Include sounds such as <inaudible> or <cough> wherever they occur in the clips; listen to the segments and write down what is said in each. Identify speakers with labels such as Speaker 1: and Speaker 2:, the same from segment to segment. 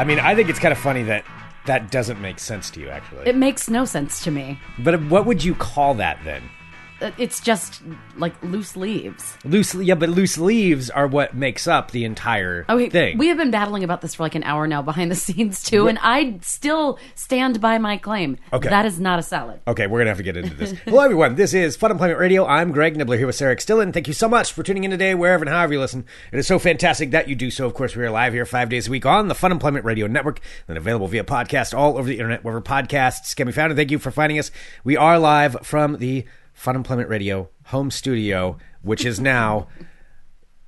Speaker 1: I mean, I think it's kind of funny that that doesn't make sense to you, actually.
Speaker 2: It makes no sense to me.
Speaker 1: but what would you call that then?
Speaker 2: It's just like loose leaves.
Speaker 1: Loose, yeah, but loose leaves are what makes up the entire oh,
Speaker 2: Okay,
Speaker 1: thing.
Speaker 2: we have been battling about this for like an hour now behind the scenes too, and I still stand by my claim.
Speaker 1: Okay.
Speaker 2: that is not a salad.
Speaker 1: Okay, we're gonna have to get into this. Hello, everyone. This is Fun Employment Radio. I'm Greg Nibler here with Sarah Stillen. Thank you so much for tuning in today, wherever and however you listen. It is so fantastic that you do so. Of course, we are live here five days a week on the Fun Employment Radio Network, and available via podcast all over the internet, wherever podcasts can be found. And thank you for finding us. We are live from the Fun Employment Radio home studio, which is now.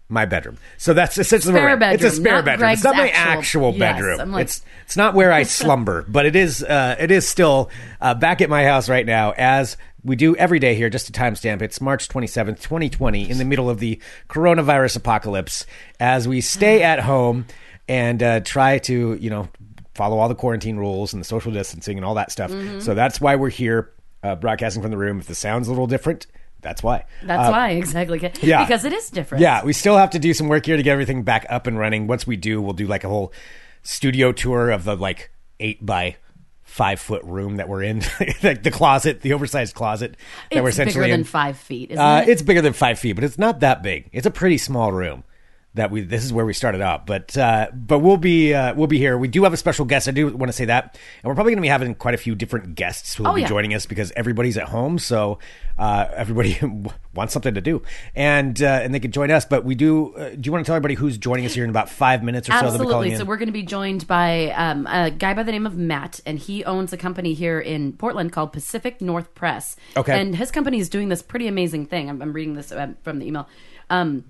Speaker 1: My bedroom. So that's essentially
Speaker 2: Spare
Speaker 1: where we're. It's a spare bedroom. it's not my
Speaker 2: actual-
Speaker 1: actual bedroom.
Speaker 2: I'm like-
Speaker 1: it's it's not where I slumber, but it is uh, it is still uh, back at my house right now as we do every day here. Just to timestamp, it's March twenty seventh, twenty twenty, in the middle of the coronavirus apocalypse. As we stay at home and uh, try to you know follow all the quarantine rules and the social distancing and all that stuff.
Speaker 2: Mm-hmm.
Speaker 1: So that's why we're here uh, broadcasting from the room. If the sound's a little different, that's why.
Speaker 2: That's
Speaker 1: Uh,
Speaker 2: why exactly.
Speaker 1: yeah.
Speaker 2: because it is different.
Speaker 1: yeah, we still have to do some work here to get everything back up and running. Once we do, we'll do like a whole studio tour of the like eight by five foot room that we're in, <laughs> like the closet, the oversized closet that
Speaker 2: it's
Speaker 1: we're essentially
Speaker 2: bigger than
Speaker 1: in.
Speaker 2: five feet. Isn't
Speaker 1: Uh,
Speaker 2: it?
Speaker 1: it's bigger than five feet, but it's not that big. It's a pretty small room. That we this is where we started out, but uh, but we'll be uh, we'll be here. We do have a special guest. I do want to say that, and we're probably going to be having quite a few different guests who will
Speaker 2: Oh,
Speaker 1: be
Speaker 2: yeah.
Speaker 1: joining us because everybody's at home, so uh, everybody <laughs> wants something to do, and uh, and they can join us. But we do. Uh, do you want to tell everybody who's joining us here in about five minutes or so? Be calling
Speaker 2: Absolutely. So we're going to be joined by um, a guy by the name of Matt, and he owns a company here in Portland called Pacific North Press.
Speaker 1: Okay.
Speaker 2: And his company is doing this pretty amazing thing. I'm, I'm reading this uh, from the email. Um,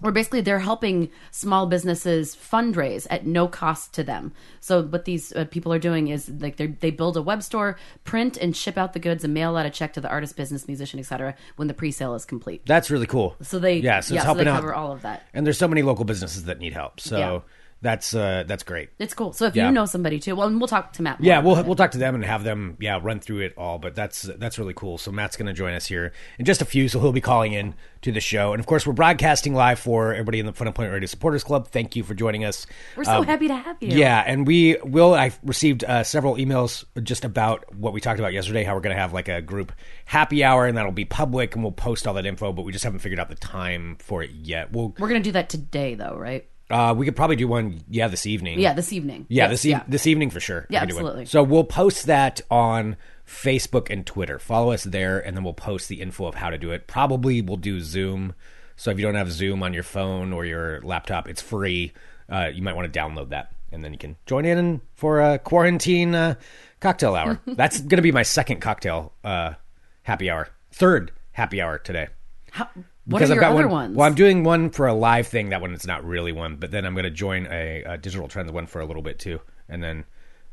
Speaker 2: where basically they're helping small businesses fundraise at no cost to them. So what these uh, people are doing is like they they build a web store, print and ship out the goods, and mail out a check to the artist, business, musician, etc. when the pre-sale is complete.
Speaker 1: That's really cool.
Speaker 2: So they
Speaker 1: yeah, so
Speaker 2: yeah,
Speaker 1: it's
Speaker 2: so
Speaker 1: helping
Speaker 2: they
Speaker 1: out.
Speaker 2: cover all of that.
Speaker 1: And there's so many local businesses that need help. So
Speaker 2: Yeah.
Speaker 1: That's uh, that's great.
Speaker 2: It's cool. So if
Speaker 1: Yeah.
Speaker 2: you know somebody too, well, and we'll talk to Matt.
Speaker 1: Yeah, we'll we'll talk to them and have them yeah run through it all. But that's that's really cool. So Matt's going to join us here in just a few. So he'll be calling in to the show, and of course we're broadcasting live for everybody in the Fun Employment Radio Supporters Club. Thank you for joining us.
Speaker 2: We're so
Speaker 1: Um,
Speaker 2: happy to have you.
Speaker 1: Yeah, and we will. I received uh, several emails just about what we talked about yesterday. How we're going to have like a group happy hour, and that'll be public, and we'll post all that info. But we just haven't figured out the time for it yet. We'll
Speaker 2: We're gonna do that today, though, right?
Speaker 1: Uh, we could probably do one. Yeah, this evening.
Speaker 2: Yeah, this evening.
Speaker 1: Yeah,
Speaker 2: Yes,
Speaker 1: this e- this evening for sure.
Speaker 2: Yeah, absolutely.
Speaker 1: So we'll post that on Facebook and Twitter. Follow us there, and then we'll post the info of how to do it. Probably we'll do Zoom. So if you don't have Zoom on your phone or your laptop, it's free. Uh, you might want to download that, and then you can join in for a quarantine uh, cocktail hour. <laughs> That's going to be my second cocktail uh, happy hour, third happy hour today.
Speaker 2: How, what are your other
Speaker 1: one.
Speaker 2: ones?
Speaker 1: Well, I'm doing one for a live thing. That one is not really one, but then I'm going to join a, a digital trends one for a little bit too, and then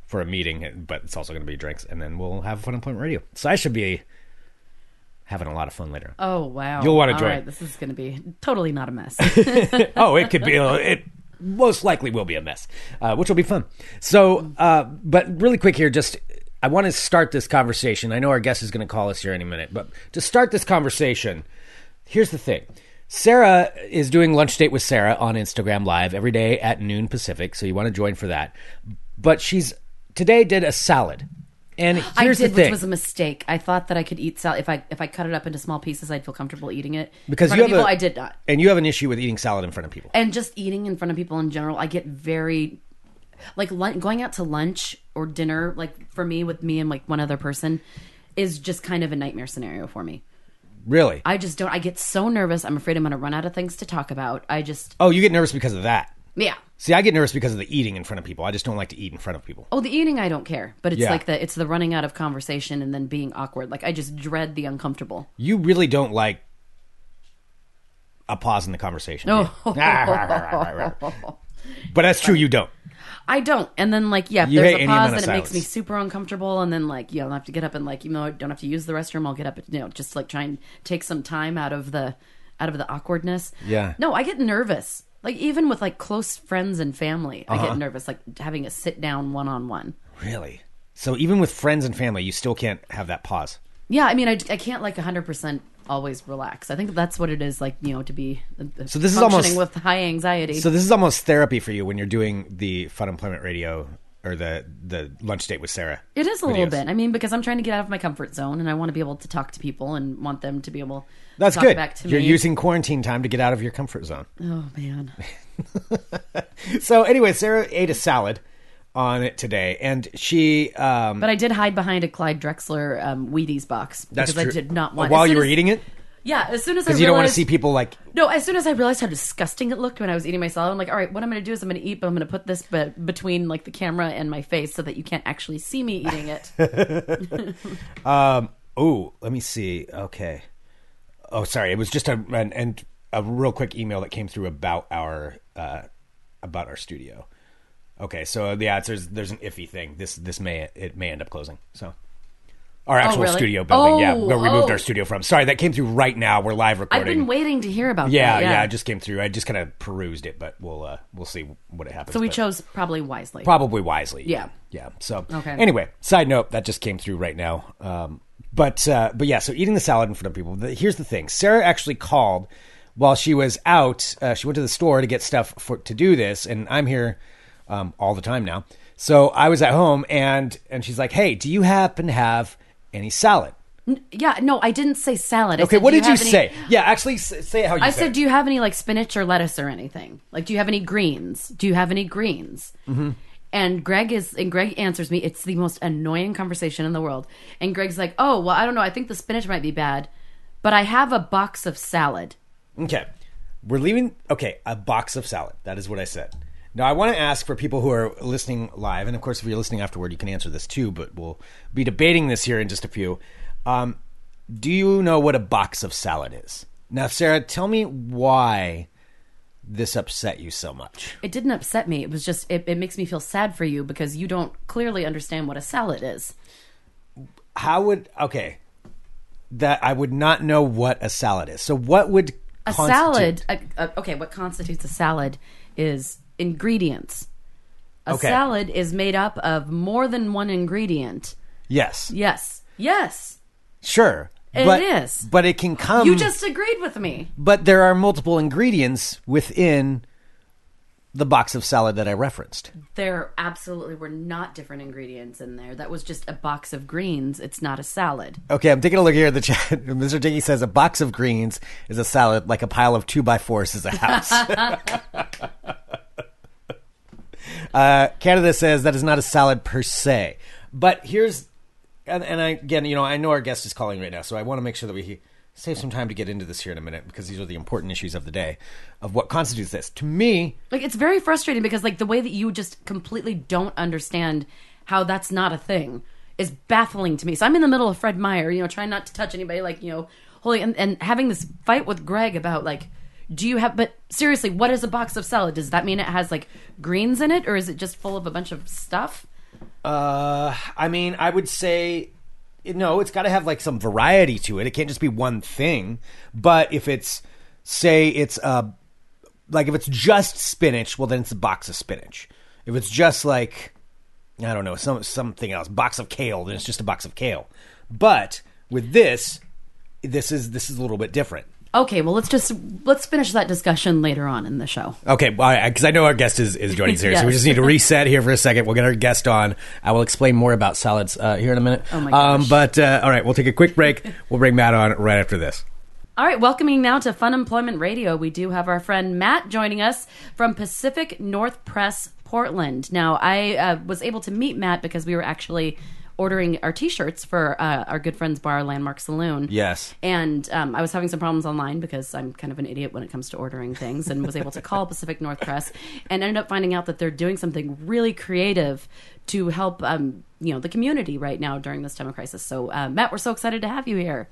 Speaker 1: for a meeting. But it's also going to be drinks, and then we'll have fun employment radio. So I should be having a lot of fun later.
Speaker 2: oh wow,
Speaker 1: You'll wanna join.
Speaker 2: right, this is gonna be totally not a mess. <laughs>
Speaker 1: oh, it could be. It most likely will be a mess, uh, which will be fun. So, uh, but really quick here, just I want to start this conversation. I know our guest is going to call us here any minute, but to start this conversation, here's the thing. Sarah is doing lunch date with Sarah on Instagram Live every day at noon Pacific, so you want to join for that. But she's today did a salad, and
Speaker 2: I
Speaker 1: here's
Speaker 2: did,
Speaker 1: the thing:
Speaker 2: which was a mistake. I thought that I could eat salad if I if I cut it up into small pieces, I'd feel comfortable eating it.
Speaker 1: because you have
Speaker 2: people,
Speaker 1: a,
Speaker 2: I did not.
Speaker 1: and you have an issue with eating salad in front of people.
Speaker 2: And just eating in front of people in general, I get very like going out to lunch or dinner. Like for me, with me and like one other person, is just kind of a nightmare scenario for me.
Speaker 1: Really?
Speaker 2: I just don't. I get so nervous. I'm afraid I'm going to run out of things to talk about. I just
Speaker 1: oh, you get nervous because of that.
Speaker 2: yeah.
Speaker 1: See, I get nervous because of the eating in front of people. I just don't like to eat in front of people.
Speaker 2: Oh, the eating I don't care, but it's
Speaker 1: Yeah.
Speaker 2: like the it's the running out of conversation and then being awkward. Like I just dread the uncomfortable.
Speaker 1: You really don't like a pause in the conversation. do
Speaker 2: Oh.
Speaker 1: you? Ah, but that's true. You don't.
Speaker 2: I don't. And then like yeah, if
Speaker 1: You
Speaker 2: there's
Speaker 1: hate
Speaker 2: a
Speaker 1: any
Speaker 2: pause,
Speaker 1: amount of
Speaker 2: it makes me
Speaker 1: silence.
Speaker 2: super uncomfortable. And then like you know I have to get up and like even though I don't have to use the restroom, I'll get up. You know, just like try and take some time out of the out of the awkwardness.
Speaker 1: Yeah.
Speaker 2: No, I get nervous. Like even with like close friends and family, I
Speaker 1: Uh-huh.
Speaker 2: get nervous. Like having a sit down one on one.
Speaker 1: Really? So even with friends and family, you still can't have that pause.
Speaker 2: yeah, I mean, I, I can't like 100% always relax. I think that's what it is like, you know, to be uh, uh,
Speaker 1: So this is almost-
Speaker 2: with high anxiety.
Speaker 1: So this is almost therapy for you when you're doing the Fun Employment Radio or the the lunch date with Sarah.
Speaker 2: It is a little bit. I mean, because I'm trying to get out of my comfort zone and I want to be able to talk to people and want them to be able
Speaker 1: That's
Speaker 2: to talk
Speaker 1: good.
Speaker 2: back to
Speaker 1: You're
Speaker 2: me.
Speaker 1: using quarantine time to get out of your comfort zone.
Speaker 2: Oh man. <laughs>
Speaker 1: So anyway, Sarah ate a salad on it today, and she um,
Speaker 2: But I did hide behind a Clyde Drexler um, Wheaties box
Speaker 1: that's
Speaker 2: because
Speaker 1: true.
Speaker 2: I did not want
Speaker 1: while you were
Speaker 2: as-
Speaker 1: eating it
Speaker 2: Yeah, as soon as I
Speaker 1: because you don't want to
Speaker 2: realized-
Speaker 1: see people like
Speaker 2: No, as soon as I realized how disgusting it looked when I was eating my salad, I'm like, all right, what I'm going to do is I'm going to eat, but I'm going to put this be- between like the camera and my face so that you can't actually see me eating it. <laughs>
Speaker 1: Um. Oh, let me see. Okay. Oh, sorry. It was just a an, and a real quick email that came through about our uh about our studio. Okay, so yeah, it's, there's there's an iffy thing. This this may it may end up closing. So our actual
Speaker 2: really?
Speaker 1: studio building, yeah,
Speaker 2: Oh,
Speaker 1: where we moved
Speaker 2: oh.
Speaker 1: our studio from. Sorry, that came through right now. We're live recording.
Speaker 2: I've been waiting to hear about
Speaker 1: yeah,
Speaker 2: that.
Speaker 1: yeah,
Speaker 2: Yeah,
Speaker 1: it just came through. I just kind of perused it, but we'll uh we'll see what it happens.
Speaker 2: so we
Speaker 1: but-
Speaker 2: chose probably wisely.
Speaker 1: probably wisely.
Speaker 2: Yeah.
Speaker 1: yeah. So
Speaker 2: Okay.
Speaker 1: Anyway, side note that just came through right now. Um, but uh, but yeah, so eating the salad in front of people. The, here's the thing: Sarah actually called while she was out. Uh, she went to the store to get stuff for to do this, and I'm here um, all the time now. So I was at home, and and she's like, "Hey, do you happen to have any salad?"
Speaker 2: yeah, no, I didn't say salad. I
Speaker 1: Okay,
Speaker 2: said,
Speaker 1: what
Speaker 2: "Do
Speaker 1: did you
Speaker 2: any-"
Speaker 1: say? Yeah, actually, say it how you
Speaker 2: I
Speaker 1: said.
Speaker 2: said,
Speaker 1: it.
Speaker 2: do you have any like spinach or lettuce or anything? Like, do you have any greens? Do you have any greens? Mm-hmm. And Greg is, and Greg answers me. It's the most annoying conversation in the world. And Greg's like, oh, well, I don't know. I think the spinach might be bad, but I have a box of salad.
Speaker 1: Okay. We're leaving. Okay, a box of salad. That is what I said. Now, I want to ask for people who are listening live, and of course, if you're listening afterward, you can answer this too, but we'll be debating this here in just a few. Um, do you know what a box of salad is? Now, Sarah, tell me why this upset you so much.
Speaker 2: It didn't upset me. It was just, it, it makes me feel sad for you because you don't clearly understand what a salad is.
Speaker 1: How would. Okay. That I would not know what a salad is. So, what would.
Speaker 2: A salad, uh, uh, okay, what constitutes a salad is ingredients. A
Speaker 1: Okay.
Speaker 2: salad is made up of more than one ingredient.
Speaker 1: Yes.
Speaker 2: Yes. Yes.
Speaker 1: Sure.
Speaker 2: It
Speaker 1: but,
Speaker 2: is.
Speaker 1: But it can come.
Speaker 2: You just agreed with me.
Speaker 1: but there are multiple ingredients within the box of salad that I referenced.
Speaker 2: There absolutely were not different ingredients in there. That was just a box of greens. It's not a salad.
Speaker 1: Okay, I'm taking a look here at the chat. <laughs> Mr. Dickey says a box of greens is a salad, like a pile of two by fours is a house. <laughs> uh, Canada says that is not a salad per se. But here's, and, and I, again, you know, I know our guest is calling right now, so I want to make sure that we save some time to get into this here in a minute because these are the important issues of the day of what constitutes this. To me,
Speaker 2: Like it's very frustrating because like the way that you just completely don't understand how that's not a thing is baffling to me. So I'm in the middle of Fred Meyer, you know, trying not to touch anybody, like you know, holy and, and having this fight with Greg about like, do you have? But seriously, what is a box of salad? Does that mean it has like greens in it, or is it just full of a bunch of stuff?
Speaker 1: Uh, I mean, I would say no. It's got to have like some variety to it. It can't just be one thing. But if it's say it's uh like if it's just spinach, well then it's a box of spinach. If it's just like I don't know some something else, box of kale, then it's just a box of kale. But with this, this is this is a little bit different.
Speaker 2: Okay, well let's just let's finish that discussion later on in the show.
Speaker 1: Okay, because I know our guest is, is joining us <laughs> here, so we just need to reset here for a second. We'll get our guest on. I will explain more about salads uh, here in a minute.
Speaker 2: Oh my
Speaker 1: Um,
Speaker 2: gosh.
Speaker 1: but uh, all right, we'll take a quick break. We'll bring Matt on right after this.
Speaker 2: All right, welcoming now to Fun Employment Radio. We do have our friend Matt joining us from Pacific North Press, Portland. Now, I uh, was able to meet Matt because we were actually ordering our T-shirts for uh, our good friends Bar Landmark Saloon.
Speaker 1: Yes.
Speaker 2: And um, I was having some problems online because I'm kind of an idiot when it comes to ordering things, and was able to call <laughs> Pacific North Press and ended up finding out that they're doing something really creative to help, um, you know, the community right now during this time of crisis. So, uh, Matt, we're so excited to have you here.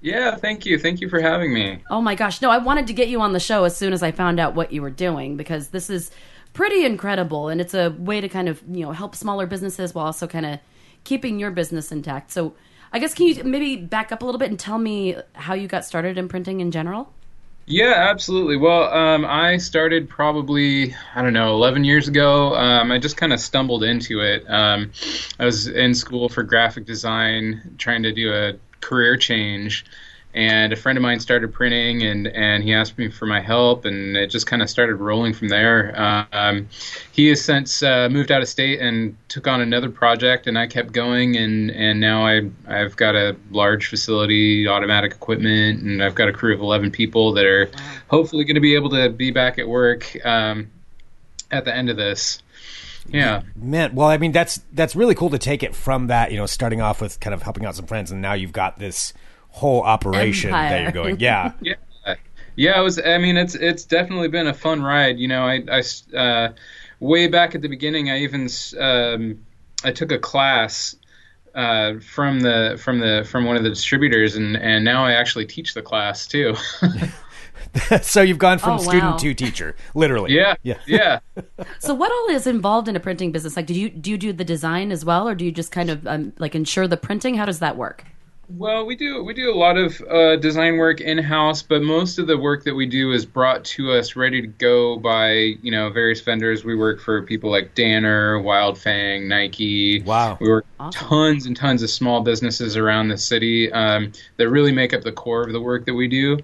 Speaker 3: Yeah, thank you. Thank you for having me.
Speaker 2: Oh my gosh. No, I wanted to get you on the show as soon as I found out what you were doing because this is pretty incredible and it's a way to kind of, you know, help smaller businesses while also kind of keeping your business intact. So, I guess can you maybe back up a little bit and tell me how you got started in printing in general?
Speaker 3: Yeah, absolutely. Well, um, I started probably, I don't know, 11 years ago. Um, I just kind of stumbled into it. Um, I was in school for graphic design, trying to do a career change and a friend of mine started printing and and he asked me for my help and it just kind of started rolling from there. Um, he has since uh, moved out of state and took on another project and I kept going and and now I I've got a large facility automatic equipment and I've got a crew of 11 people that are hopefully going to be able to be back at work um, at the end of this. Yeah.
Speaker 1: Man well i mean that's that's really cool to take it from that you know starting off with kind of helping out some friends and now you've got this whole operation Empire. that you're going. Yeah. <laughs>
Speaker 3: yeah. Yeah, it was. I mean, it's it's definitely been a fun ride. You know, I, I uh, way back at the beginning, I even um, I took a class uh, from the from the from one of the distributors, and and now I actually teach the class too. <laughs>
Speaker 1: so you've gone from oh, student wow. to teacher, literally.
Speaker 3: Yeah, yeah, yeah. <laughs>
Speaker 2: so what all is involved in a printing business? Like, do you do you do the design as well, or do you just kind of um, like ensure the printing? How does that work?
Speaker 3: Well, we do we do a lot of uh, design work in house, but most of the work that we do is brought to us ready to go by you know various vendors. We work for people like Danner, Wildfang, Nike.
Speaker 1: Wow,
Speaker 3: we work awesome. tons and tons of small businesses around the city um, that really make up the core of the work that we do.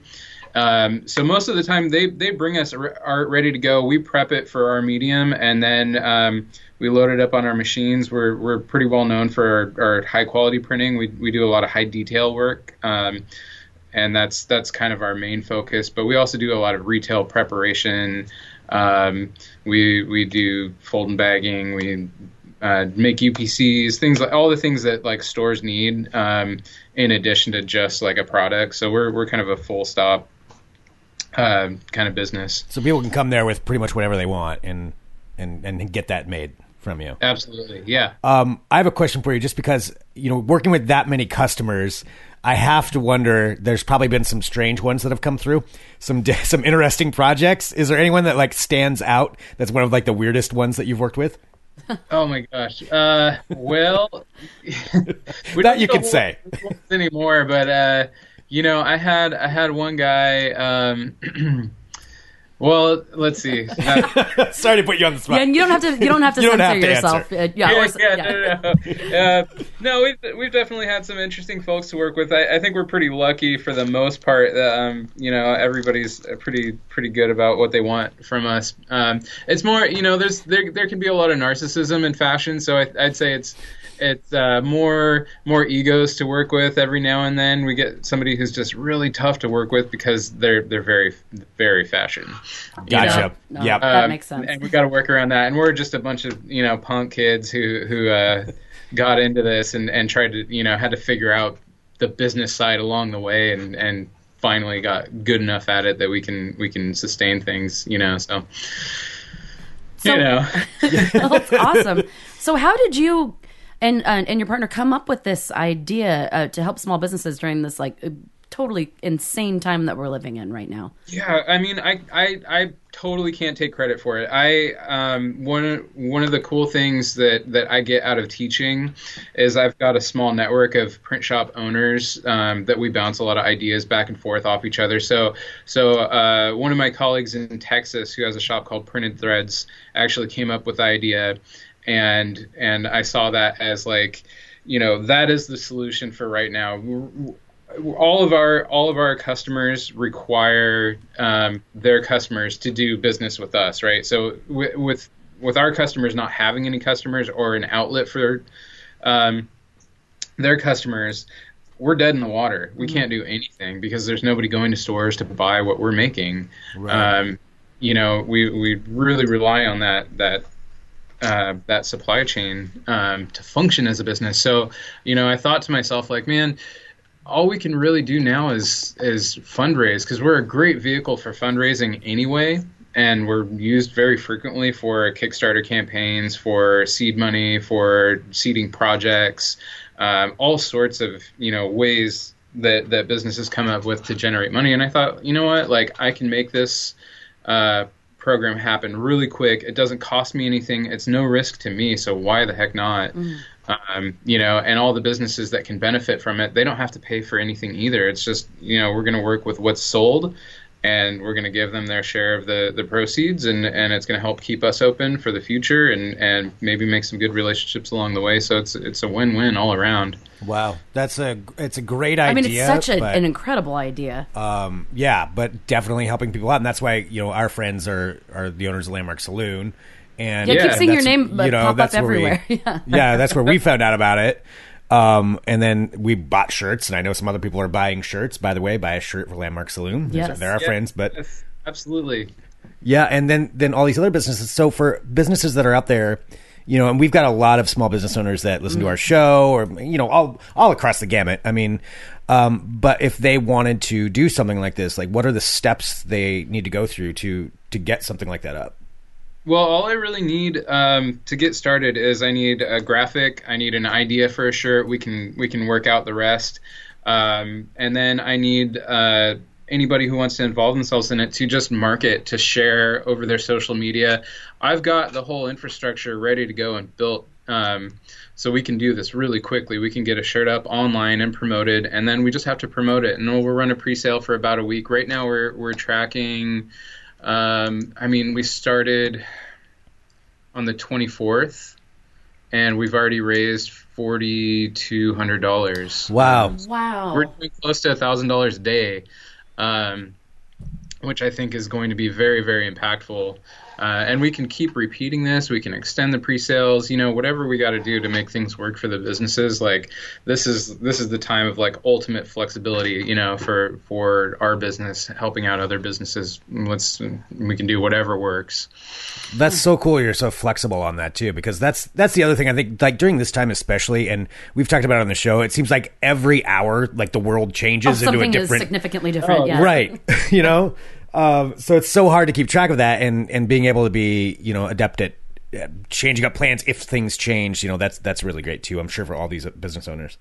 Speaker 3: Um, so most of the time they they bring us art ready to go. We prep it for our medium, and then um, we load it up on our machines. We're we're pretty well known for our, our high quality printing. We we do a lot of high detail work. Um, and that's that's kind of our main focus. But we also do a lot of retail preparation. Um, we we do fold and bagging. We uh, make UPCs, things like all the things that like stores need, um, in addition to just like a product. So we're we're kind of a full stop uh, kind of business.
Speaker 1: So people can come there with pretty much whatever they want and and and get that made from you.
Speaker 3: Absolutely, yeah.
Speaker 1: Um, I have a question for you, just because you know, working with that many customers, I have to wonder. There's probably been some strange ones that have come through, some <laughs> some interesting projects. Is there anyone that like stands out? That's one of like the weirdest ones that you've worked with. <laughs>
Speaker 3: oh my gosh. Uh, well, <laughs> we
Speaker 1: that you can say
Speaker 3: anymore, but uh, you know, I had I had one guy. Um, <clears throat> Well, let's see. <laughs>
Speaker 1: Sorry to put you on the spot.
Speaker 2: Yeah, and you don't have to. You don't have to you censor have to yourself. Uh,
Speaker 3: yeah, yeah, or, yeah, yeah, no, no. uh, no, we've we've definitely had some interesting folks to work with. I, I think we're pretty lucky for the most part. That, um, you know, everybody's pretty pretty good about what they want from us. Um, it's more, you know, there's there there can be a lot of narcissism in fashion, so I, I'd say it's it's uh, more more egos to work with every now and then. We get somebody who's just really tough to work with because they're they're very very fashion.
Speaker 1: Gotcha. No,
Speaker 2: yep. that um, makes sense.
Speaker 3: And we got to work around that. And we're just a bunch of you know punk kids who who uh, got into this and and tried to you know had to figure out the business side along the way and and finally got good enough at it that we can we can sustain things. You know so. So, you know, <laughs>
Speaker 2: that's awesome. So, how did you and uh, and your partner come up with this idea uh, to help small businesses during this like uh, totally insane time that we're living in right now.
Speaker 3: Yeah, I mean, I I, I totally can't take credit for it. I um, one one of the cool things that that I get out of teaching is I've got a small network of print shop owners um, that we bounce a lot of ideas back and forth off each other. So so uh, one of my colleagues in Texas who has a shop called Printed Threads actually came up with the idea and and I saw that as like you know that is the solution for right now. All of our all of our customers require um, their customers to do business with us, right? So with, with with our customers not having any customers or an outlet for um, their customers, we're dead in the water. We mm-hmm. can't do anything because there's nobody going to stores to buy what we're making. Right. Um, you know, we we really rely on that that uh, that supply chain um, to function as a business. So, you know, I thought to myself, like, man, all we can really do now is is fundraise because we're a great vehicle for fundraising anyway, and we're used very frequently for Kickstarter campaigns, for seed money, for seeding projects, um, all sorts of you know ways that that businesses come up with to generate money. And I thought, you know what, like I can make this. Uh, program happen really quick. It doesn't cost me anything. It's no risk to me. So why the heck not? Mm. Um, you know, and all the businesses that can benefit from it, they don't have to pay for anything either. It's just, you know, we're going to work with what's sold and we're going to give them their share of the, the proceeds, and, and it's going to help keep us open for the future, and, and maybe make some good relationships along the way. So it's it's a win win all around.
Speaker 1: Wow, that's a it's a great idea.
Speaker 2: I mean, it's such a,
Speaker 1: but,
Speaker 2: an incredible idea.
Speaker 1: um, yeah, but definitely helping people out, and that's why you know our friends are are the owners of Landmark Saloon. And
Speaker 2: Yeah,
Speaker 3: keep
Speaker 1: and
Speaker 2: seeing your
Speaker 1: that's,
Speaker 2: name, uh, pop up
Speaker 1: that's where
Speaker 2: everywhere.
Speaker 1: We, <laughs>
Speaker 2: Yeah.
Speaker 1: yeah, that's where we found out about it. Um, and then we bought shirts, and I know some other people are buying shirts. By the way, buy a shirt for Landmark Saloon.
Speaker 2: Yes.
Speaker 1: they're our
Speaker 3: Yeah,
Speaker 1: friends, but
Speaker 3: yes, absolutely.
Speaker 1: yeah, and then then all these other businesses. So for businesses that are out there, you know, and we've got a lot of small business owners that listen to our show, or you know, all all across the gamut. I mean, um, but if they wanted to do something like this, like what are the steps they need to go through to to get something like that up?
Speaker 3: Well, all I really need um, to get started is I need a graphic. I need an idea for a shirt. We can we can work out the rest, um, and then I need uh, anybody who wants to involve themselves in it to just market to share over their social media. I've got the whole infrastructure ready to go and built. Um, so we can do this really quickly. We can get a shirt up online and promoted, and then we just have to promote it. And we'll run a pre-sale for about a week. Right now, we're we're tracking. Um, I mean, we started on the 24th, and we've already raised forty-two hundred dollars.
Speaker 1: Wow.
Speaker 2: Wow.
Speaker 3: We're doing close to a thousand dollars a day, um, which I think is going to be very, very impactful. Uh, and we can keep repeating this. We can extend the pre-sales. You know, whatever we got to do to make things work for the businesses. Like this is this is the time of like ultimate flexibility. You know, for for our business, helping out other businesses. Let's we can do whatever works.
Speaker 1: That's so cool. You're so flexible on that too, because that's that's the other thing I think. Like during this time, especially, and we've talked about it on the show. It seems like every hour, like the world
Speaker 2: Oh,
Speaker 1: changes into a
Speaker 2: something is
Speaker 1: different
Speaker 2: significantly different. yeah.
Speaker 1: right <laughs> you know um, so it's so hard to keep track of that and and being able to be you know adept at uh, changing up plans if things change you know that's that's really great too i'm sure for all these business owners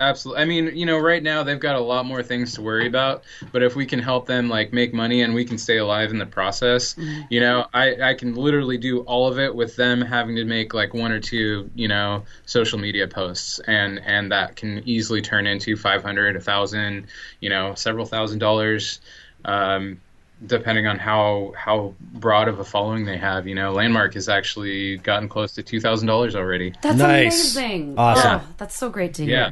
Speaker 3: Absolutely. I mean, you know, right now they've got a lot more things to worry about, but if we can help them like make money and we can stay alive in the process, you know, I I can literally do all of it with them having to make like one or two, you know, social media posts and and that can easily turn into 500, a 1000, you know, several thousand dollars um depending on how how broad of a following they have, you know, Landmark has actually gotten close to $2,000 already.
Speaker 2: That's
Speaker 1: Nice.
Speaker 2: amazing.
Speaker 1: Awesome.
Speaker 2: Oh, that's so great to hear.
Speaker 3: Yeah.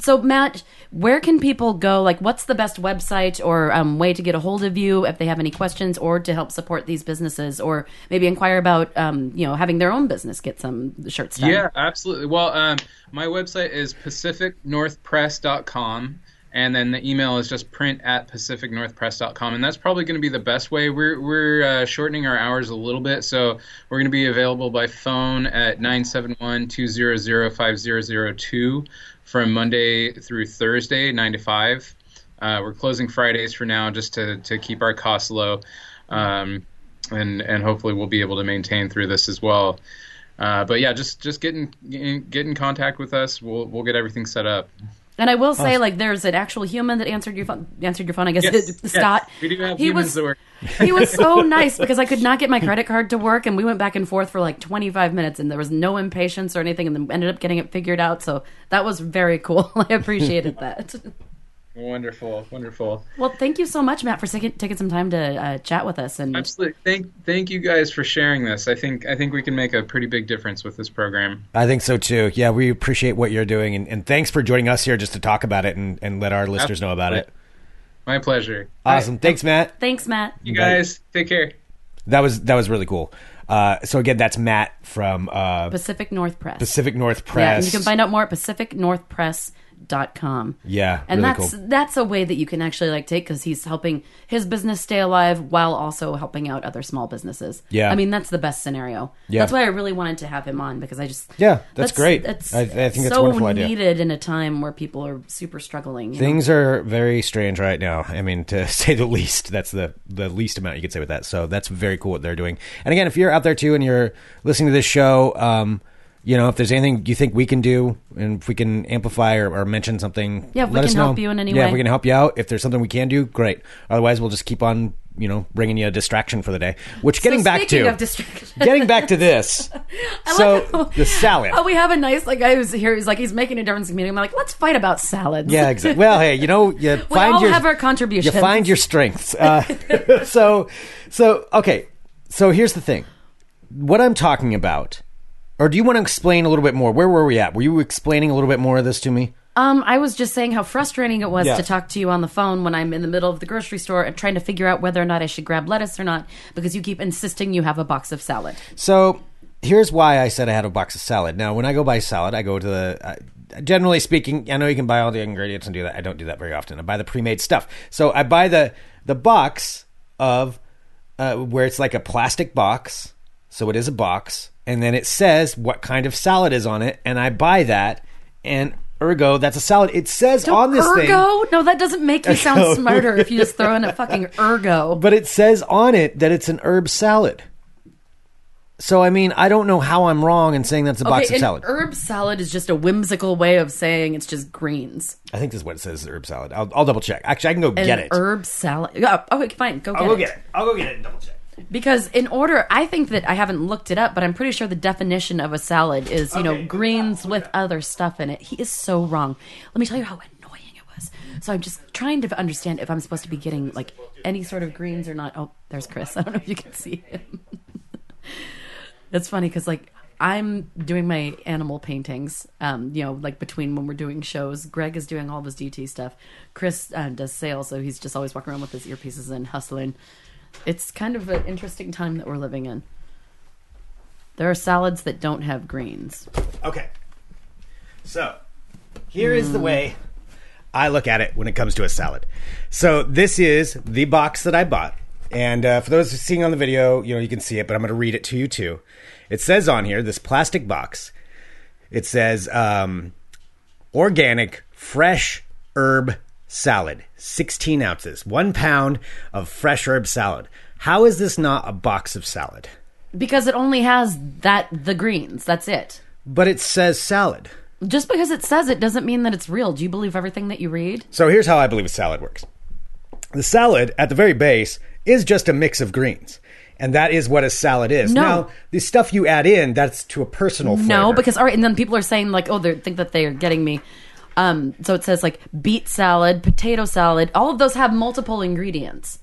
Speaker 2: So, Matt, where can people go? Like, what's the best website or um, way to get a hold of you if they have any questions or to help support these businesses or maybe inquire about, um, you know, having their own business get some shirts done?
Speaker 3: Yeah, absolutely. Well, um, my website is pacificnorthpress.com, and then the email is just print at pacificnorthpress.com, and that's probably going to be the best way. We're we're uh, shortening our hours a little bit, so we're going to be available by phone at 971-200-5002 from Monday through Thursday, 9 to 5. Uh, we're closing Fridays for now just to, to keep our costs low. Um, and, and hopefully we'll be able to maintain through this as well. Uh, but yeah, just just get in, get in contact with us. We'll we'll get everything set up.
Speaker 2: And I will say, like, there's an actual human that answered your phone. Answered your phone. I guess
Speaker 3: Yes,
Speaker 2: it-
Speaker 3: yes.
Speaker 2: Scott.
Speaker 3: We do have
Speaker 2: he
Speaker 3: humans
Speaker 2: was
Speaker 3: that work.
Speaker 2: he was so <laughs> nice because I could not get my credit card to work, and we went back and forth for like 25 minutes, and there was no impatience or anything, and then ended up getting it figured out. So that was very cool. <laughs> I appreciated that. <laughs>
Speaker 3: Wonderful, wonderful.
Speaker 2: Well, thank you so much, Matt, for taking, taking some time to uh, chat with us. And
Speaker 3: Absolutely. Thank thank you guys for sharing this. I think I think we can make a pretty big difference with this program.
Speaker 1: i think so too yeah we appreciate what you're doing and, and thanks for joining us here just to talk about it and, and let our listeners know about it
Speaker 3: My pleasure.
Speaker 1: awesome thanks matt
Speaker 2: thanks, Matt.
Speaker 3: You guys take care.
Speaker 1: that was that was really cool uh, so again that's matt from uh,
Speaker 2: Pacific North Press.
Speaker 1: pacific north
Speaker 2: Yeah,
Speaker 1: press
Speaker 2: and you can find out more at pacificnorthpress.com.
Speaker 1: yeah
Speaker 2: And
Speaker 1: really
Speaker 2: that's
Speaker 1: cool.
Speaker 2: that's a way that you can actually like take because he's helping his business stay alive while also helping out other small businesses.
Speaker 1: Yeah.
Speaker 2: I mean that's the best scenario.
Speaker 1: Yeah.
Speaker 2: that's why I really wanted to have him on because I just
Speaker 1: Yeah, that's great.
Speaker 2: That's
Speaker 1: I- I think that's
Speaker 2: so
Speaker 1: wonderful idea.
Speaker 2: needed in a time where people are super struggling. you know?
Speaker 1: Things are very strange right now. I mean, to <laughs> say the least. That's the the least amount you could say with that. So that's very cool what they're doing. And again, if you're out there too and you're listening to this show, um, you know, if there's anything you think we can do, and if we can amplify or, or mention something,
Speaker 2: Yeah, if we
Speaker 1: let
Speaker 2: can
Speaker 1: us know.
Speaker 2: help you in any way.
Speaker 1: yeah, if we can help you out, if there's something we can do, great. Otherwise, we'll just keep on you know, bringing you a distraction for the day. Which getting back
Speaker 2: speaking
Speaker 1: to
Speaker 2: of distraction-
Speaker 1: getting back to this. <laughs>
Speaker 2: I
Speaker 1: so
Speaker 2: like how-
Speaker 1: the salad.
Speaker 2: Oh, we have a nice like I was here. He's like he's making a difference in the community. I'm like, let's fight about salads.
Speaker 1: Yeah, exactly. Well, hey, you know, you <laughs>
Speaker 2: we
Speaker 1: find
Speaker 2: all
Speaker 1: your
Speaker 2: have our contributions.
Speaker 1: you find your strengths. Uh, <laughs> so, so okay. So here's the thing. What I'm talking about, or do you want to explain a little bit more? Where were we at? Were you explaining a little bit more of this to me?
Speaker 2: Um, I was just saying how frustrating it was
Speaker 1: Yeah.
Speaker 2: to talk to you on the phone when I'm in the middle of the grocery store and trying to figure out whether or not I should grab lettuce or not because you keep insisting you have a box of salad.
Speaker 1: So here's why I said I had a box of salad. Now, when I go buy salad, I go to the. Uh, generally speaking, I know you can buy all the ingredients and do that. I don't do that very often. I buy the pre-made stuff. So I buy the the box of uh, where it's like a plastic box. So it is a box, and then it says what kind of salad is on it, and I buy that, and ergo, that's a salad. It says on this thing.
Speaker 2: ergo? No, that doesn't make you sound smarter if you just throw in a fucking <laughs> ergo.
Speaker 1: but it says on it that it's an herb salad. So I mean, I don't know how I'm wrong in saying that's a box of
Speaker 2: an
Speaker 1: salad.
Speaker 2: herb salad is just a whimsical way of saying it's just greens.
Speaker 1: I think this is what it says, herb salad. I'll, I'll double check. Actually, I can go
Speaker 2: An
Speaker 1: get it.
Speaker 2: herb salad. Yeah, okay, fine. Go get
Speaker 1: I'll go
Speaker 2: it.
Speaker 1: get it. I'll go get it and double check.
Speaker 2: Because in order, I think that I haven't looked it up, but I'm pretty sure the definition of a salad is, you know,
Speaker 1: Okay.
Speaker 2: greens with other stuff in it. He is so wrong. Let me tell you how annoying it was. So I'm just trying to understand if I'm supposed to be getting like any sort of greens or not. Oh, there's Chris. <laughs> I don't know if you can see him. <laughs> That's funny because like I'm doing my animal paintings. Um, you know, like between when we're doing shows, Greg is doing all of his DT stuff. Chris uh, does sales, so he's just always walking around with his earpieces and hustling. It's kind of an interesting time that we're living in. There are salads that don't have greens.
Speaker 1: Okay. So, here is the way I look at it when it comes to a salad. So, this is the box that I bought. And uh, for those seeing on the video, you know, you can see it, but I'm going to read it to you too. It says on here, this plastic box, it says um, organic, fresh herb salad, 16 ounces, one pound of fresh herb salad. How is this not a box of salad?
Speaker 2: Because it only has that the greens. That's it.
Speaker 1: But it says salad.
Speaker 2: Just because it says it doesn't mean that it's real. Do you believe everything that you read?
Speaker 1: So here's how I believe a salad works. The salad at the very base is just a mix of greens. And that is what a salad is.
Speaker 2: No.
Speaker 1: Now, the stuff you add in, that's to a personal flavor.
Speaker 2: No, because all right, and then people are saying like, oh, they think that they are getting me. Um, so it says like beet salad, potato salad. All of those have multiple ingredients.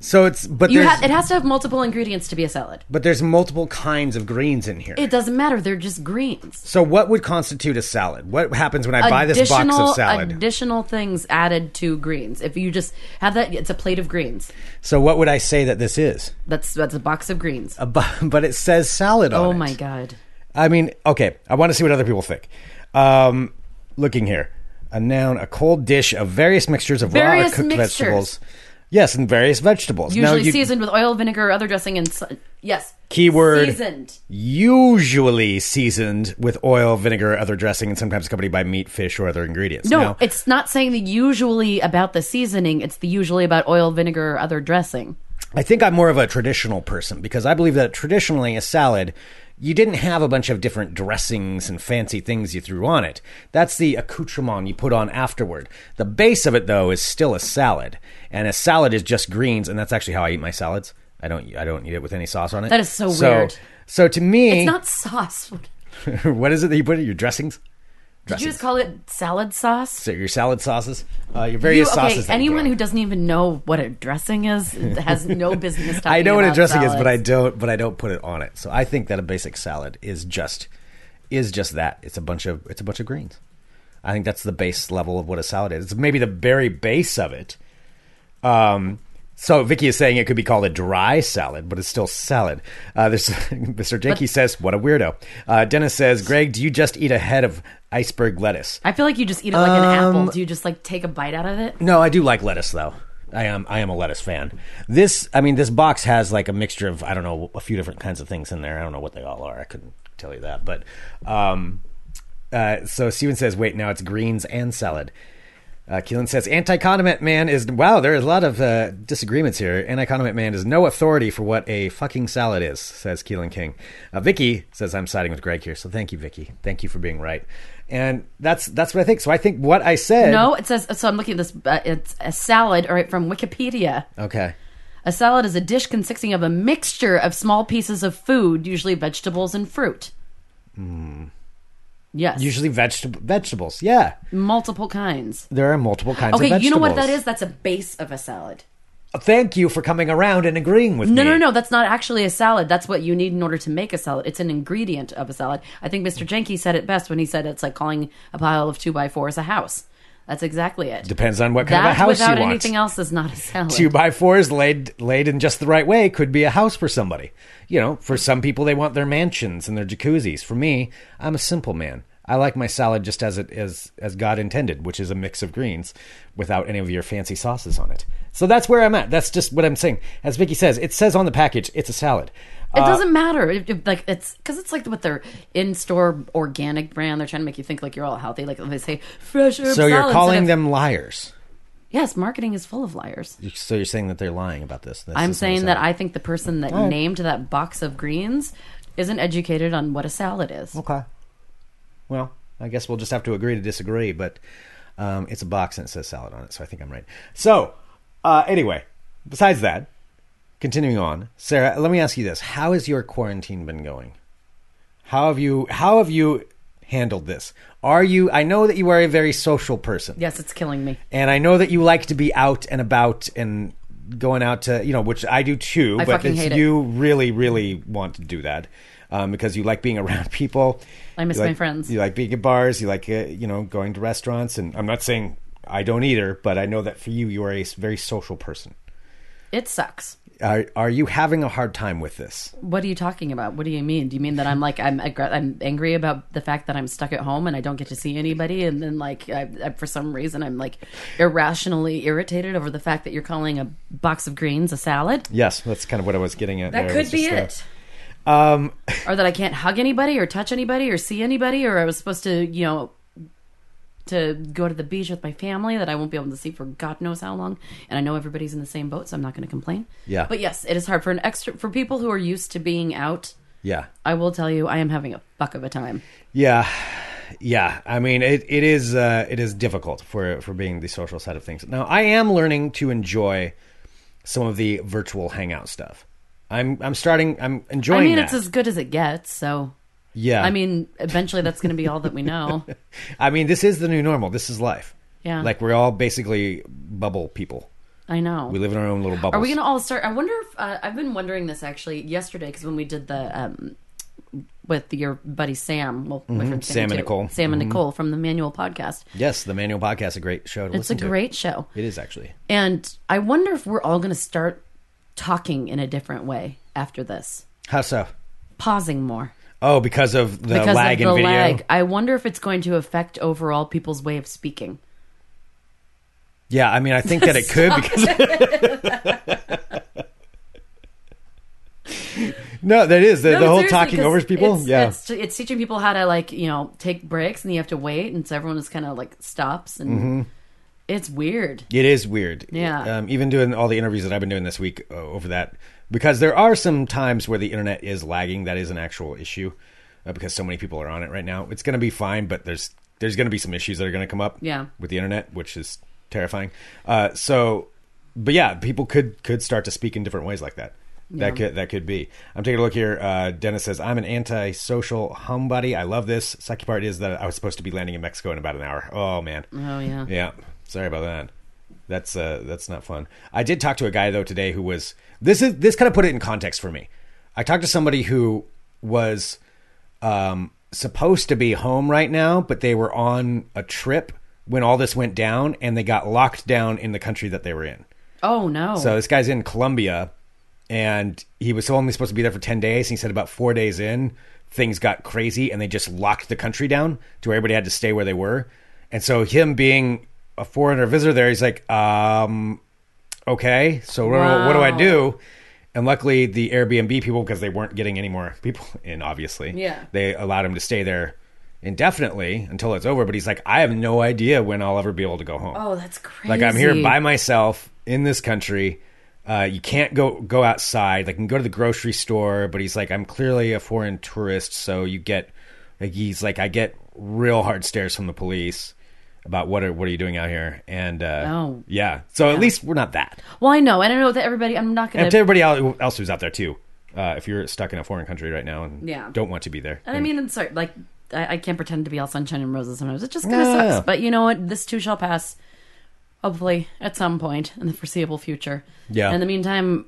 Speaker 1: so it's but
Speaker 2: You
Speaker 1: there's
Speaker 2: ha- it has to have multiple ingredients to be a salad.
Speaker 1: but there's multiple kinds of greens in here.
Speaker 2: It doesn't matter; they're just greens.
Speaker 1: so what would constitute a salad? What happens when I buy this box of salad?
Speaker 2: additional things added to greens. If you just have that, it's a plate of greens.
Speaker 1: so what would I say that this is?
Speaker 2: That's that's a box of greens.
Speaker 1: A bu- <laughs> but it says salad on
Speaker 2: oh
Speaker 1: it.
Speaker 2: my god!
Speaker 1: I mean, okay, I want to see what other people think. Um, looking here, a noun, a cold dish of various mixtures of raw or cooked
Speaker 2: mixtures.
Speaker 1: vegetables. Yes, and various vegetables.
Speaker 2: Usually
Speaker 1: now, you,
Speaker 2: seasoned with oil, vinegar, or other dressing, and s- yes,
Speaker 1: Keyword.
Speaker 2: seasoned.
Speaker 1: Usually seasoned with oil, vinegar, other dressing, and sometimes accompanied by meat, fish, or other ingredients.
Speaker 2: No,
Speaker 1: Now,
Speaker 2: it's not saying the usually about the seasoning. It's the usually about oil, vinegar, or other dressing.
Speaker 1: I think I'm more of a traditional person because I believe that traditionally a salad, you didn't have a bunch of different dressings and fancy things you threw on it. That's the accoutrement you put on afterward. The base of it, though, is still a salad, and a salad is just greens, and that's actually how I eat my salads. I don't, I don't eat it with any sauce on it.
Speaker 2: That is so weird.
Speaker 1: So to me,
Speaker 2: It's not sauce. <laughs>
Speaker 1: what is it that you put in your dressings?
Speaker 2: Did you just call it salad sauce?
Speaker 1: So your salad sauces, uh, your
Speaker 2: You,
Speaker 1: various
Speaker 2: okay,
Speaker 1: sauces.
Speaker 2: anyone who doesn't even know what a dressing is has no <laughs> business talking
Speaker 1: I know what a dressing is, but I don't. But I don't put it on it. So I think that a basic salad is just is just that. It's a bunch of it's a bunch of greens. I think that's the base level of what a salad is. It's maybe the very base of it. Um. So Vicky is saying it could be called a dry salad, but it's still salad. Uh, this <laughs> Mr. Jenke says, "What a weirdo." Uh, Dennis says, "Greg, do you just eat a head of iceberg lettuce?"
Speaker 2: I feel like you just eat it like an
Speaker 1: Um,
Speaker 2: apple. Do you just like take a bite out of it?
Speaker 1: No, I do like lettuce though. I am I am a lettuce fan. This I mean this box has like a mixture of I don't know a few different kinds of things in there. I don't know what they all are. I couldn't tell you that. But um uh so Steven says wait now it's greens and salad. Uh, Keelan says anti-condiment man is wow. There is a lot of uh, disagreements here. Anti-condiment man is no authority for what a fucking salad is. Says Keelan King. Uh, Vicky says I'm siding with Greg here. So thank you, Vicky. Thank you for being right. And that's that's what I think. So I think what I said.
Speaker 2: No, it says. So I'm looking at this. Uh, it's a salad, all right, from Wikipedia.
Speaker 1: Okay.
Speaker 2: A salad is a dish consisting of a mixture of small pieces of food, usually vegetables and fruit. Yes.
Speaker 1: Usually vegetable vegetables. Yeah,
Speaker 2: multiple kinds.
Speaker 1: there are multiple kinds of
Speaker 2: Okay,
Speaker 1: vegetables.
Speaker 2: you know what that is? That's a base of a salad.
Speaker 1: Uh, thank you for coming around and agreeing with
Speaker 2: No,
Speaker 1: me.
Speaker 2: No, no, no. That's not actually a salad. That's what you need in order to make a salad. It's an ingredient of a salad. I think Mr. Jenke said it best when he said it's like calling a pile of two by fours a house. That's exactly it.
Speaker 1: Depends on what kind
Speaker 2: that
Speaker 1: of a house you want.
Speaker 2: Without anything else is not a salad.
Speaker 1: Two by fours laid laid in just the right way could be a house for somebody. You know, for some people they want their mansions and their jacuzzis. For me, I'm a simple man. I like my salad just as it is as God intended, which is a mix of greens without any of your fancy sauces on it. So that's where I'm at. That's just what I'm saying. As Vicky says, it says on the package, it's a salad.
Speaker 2: It doesn't matter. It, it- like it's because it's like what their in-store organic brand. They're trying to make you think like you're all healthy. Like they say fresh
Speaker 1: So you're calling
Speaker 2: of-
Speaker 1: them liars.
Speaker 2: Yes, marketing is full of liars.
Speaker 1: So you're saying that they're lying about this. This
Speaker 2: I'm
Speaker 1: is not a
Speaker 2: saying that. I think the person that named that box of greens isn't educated on what a salad is.
Speaker 1: Okay. Well, I guess we'll just have to agree to disagree, but um, it's a box and it says salad on it, so I think I'm right. So, uh, anyway, besides that, continuing on, Sarah, let me ask you this: How has your quarantine been going? How have you How have you handled this? Are you? I know that you are a very social person,
Speaker 2: Yes, it's killing me.
Speaker 1: and I know that you like to be out and about and going out to you know, which I do too.
Speaker 2: I
Speaker 1: but
Speaker 2: fucking
Speaker 1: it's-
Speaker 2: hate it.
Speaker 1: you really, really want to do that um, because you like being <laughs> around people.
Speaker 2: I miss
Speaker 1: You
Speaker 2: my friends.
Speaker 1: You like being at bars. You like uh, you know going to restaurants. And I'm not saying I don't either, but I know that for you, you are a s- very social person.
Speaker 2: It sucks.
Speaker 1: Are Are you having a hard time with this?
Speaker 2: What are you talking about? What do you mean? Do you mean that I'm like I'm aggra- I'm angry about the fact that I'm stuck at home and I don't get to see anybody, and then like I, I, for some reason I'm like irrationally irritated over the fact that you're calling a box of greens a salad?
Speaker 1: Yes, that's kind of what I was getting at.
Speaker 2: That
Speaker 1: there.
Speaker 2: could be
Speaker 1: just,
Speaker 2: it.
Speaker 1: uh, um, <laughs>
Speaker 2: or that I can't hug anybody or touch anybody or see anybody, or I was supposed to, you know, to go to the beach with my family that I won't be able to see for God knows how long. And I know everybody's in the same boat, so I'm not going to complain.
Speaker 1: Yeah.
Speaker 2: But yes, it is hard for an extra for people who are used to being out.
Speaker 1: yeah,
Speaker 2: I will tell you, I am having a fuck of a time.
Speaker 1: yeah, yeah. I mean, it it is uh, it is difficult for for being the social side of things. Now, I am learning to enjoy some of the virtual hangout stuff. I'm I'm starting. I'm enjoying.
Speaker 2: I mean,
Speaker 1: that.
Speaker 2: it's as good as it gets. So,
Speaker 1: yeah.
Speaker 2: I mean, eventually that's going to be all that we know. <laughs>
Speaker 1: I mean, this is the new normal. This is life.
Speaker 2: Yeah.
Speaker 1: Like we're all basically bubble people.
Speaker 2: I know.
Speaker 1: We live in our own little bubbles.
Speaker 2: Are we going to all start? I wonder if uh, I've been wondering this actually yesterday because when we did the um, with your buddy Sam, well,
Speaker 1: Mm-hmm. Sam and
Speaker 2: too,
Speaker 1: Nicole. Mm-hmm.
Speaker 2: Sam and Nicole from the Manual Podcast.
Speaker 1: Yes, the Manual Podcast is a great show to
Speaker 2: It's a great show,
Speaker 1: It is actually.
Speaker 2: and I wonder if we're all going to start talking in a different way after this,
Speaker 1: How so?
Speaker 2: pausing more
Speaker 1: Oh, because of the
Speaker 2: because
Speaker 1: lag
Speaker 2: of the
Speaker 1: in video.
Speaker 2: lag. I wonder if it's going to affect overall people's way of speaking.
Speaker 1: Yeah, I mean, I think that it could <laughs> because. <laughs> no, that is the,
Speaker 2: No,
Speaker 1: the whole talking over people.
Speaker 2: It's,
Speaker 1: yeah,
Speaker 2: it's, it's teaching people how to like you know take breaks and you have to wait, and so everyone just kind of like stops, and
Speaker 1: Mm-hmm.
Speaker 2: it's weird.
Speaker 1: it is weird.
Speaker 2: Yeah.
Speaker 1: um, even doing all the interviews that I've been doing this week uh, over that, because there are some times where the internet is lagging. That is an actual issue uh, because so many people are on it right now. It's going to be fine, but there's there's going to be some issues that are going to come up.
Speaker 2: Yeah.
Speaker 1: with the internet, which is terrifying. Uh, so, but yeah, people could could start to speak in different ways like that. That could that could be. I'm taking a look here. Uh, Dennis says, "I'm an anti-social homebody. I love this. Sucky part is that I was supposed to be landing in Mexico in about an hour. Oh man.
Speaker 2: Oh yeah.
Speaker 1: Yeah. Sorry about that. That's uh that's not fun. I did talk to a guy though today who was this is this kind of put it in context for me. I talked to somebody who was um supposed to be home right now, but they were on a trip when all this went down and they got locked down in the country that they were in.
Speaker 2: Oh no.
Speaker 1: So this guy's in Colombia, and he was only supposed to be there for ten days. And he said about four days in, things got crazy, and they just locked the country down to where everybody had to stay where they were. And so him being a foreigner visitor there, he's like, um, okay, so what, do- what do I do? And luckily, the Airbnb people, because they weren't getting any more people <laughs> in, obviously,
Speaker 2: Yeah.
Speaker 1: they allowed him to stay there indefinitely until it's over. But he's like, I have no idea when I'll ever be able to go home.
Speaker 2: oh, that's crazy.
Speaker 1: Like I'm here by myself in this country. Uh, you can't go go outside. Like, you can go to the grocery store, but he's like, I'm clearly a foreign tourist, so you get like he's like, I get real hard stares from the police. About what are what are you doing out here, and uh,
Speaker 2: Oh.
Speaker 1: yeah. So at least we're not that.
Speaker 2: Well, I know, and I know that everybody. I'm not gonna.
Speaker 1: to everybody else who's out there too, uh, if you're stuck in a foreign country right now and
Speaker 2: Yeah.
Speaker 1: don't want to be there,
Speaker 2: And I mean, it's sorry, like I, I can't pretend to be all sunshine and roses sometimes. It just kind of
Speaker 1: yeah,
Speaker 2: sucks. But you know what? This too shall pass. Hopefully, at some point in the foreseeable future.
Speaker 1: Yeah.
Speaker 2: In the meantime,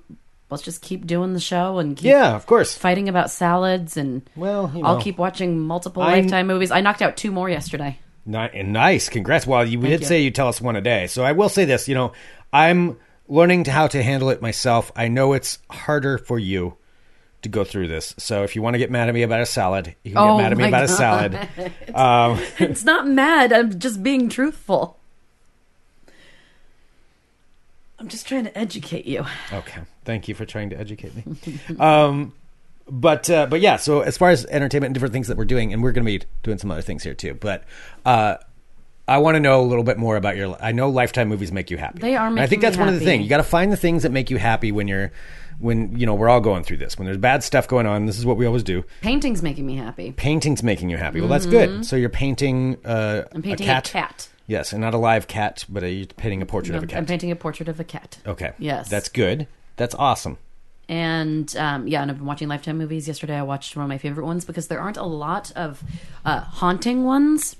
Speaker 2: let's just keep doing the show and keep
Speaker 1: yeah, of course.
Speaker 2: fighting about salads and.
Speaker 1: Well, you
Speaker 2: I'll keep watching multiple
Speaker 1: I'm-
Speaker 2: Lifetime movies. I knocked out two more yesterday.
Speaker 1: Nice, congrats. Well, you did
Speaker 2: you.
Speaker 1: say you tell us one a day, so I will say this. You know, I'm learning to how to handle it myself. I know it's harder for you to go through this. So if you want to get mad at me about a salad, you can
Speaker 2: Oh
Speaker 1: get mad at me about a
Speaker 2: God.
Speaker 1: salad. <laughs> <laughs> Um,
Speaker 2: it's not mad. I'm just being truthful. I'm just trying to educate you.
Speaker 1: Okay, thank you for trying to educate me. <laughs> um, but uh, but yeah, so as far as entertainment and different things that we're doing, and we're going to be doing some other things here too. But uh, I want to know a little bit more about your. I know Lifetime movies make you happy.
Speaker 2: They are
Speaker 1: I think that's one of the things you got to find the things that make you happy when you're when you know we're all going through this. When there's bad stuff going on, this is what we always do.
Speaker 2: Painting's making me happy.
Speaker 1: Painting's making you happy. Well, that's good. So you're painting, uh,
Speaker 2: Mm-hmm. I'm painting
Speaker 1: a cat.
Speaker 2: a cat.
Speaker 1: Yes, and not a live cat, but a, you're painting a portrait of a cat.
Speaker 2: I'm painting a portrait of a cat.
Speaker 1: okay.
Speaker 2: Yes.
Speaker 1: That's good. That's awesome.
Speaker 2: And um, yeah, and I've been watching Lifetime movies. Yesterday, I watched one of my favorite ones because there aren't a lot of uh, haunting ones.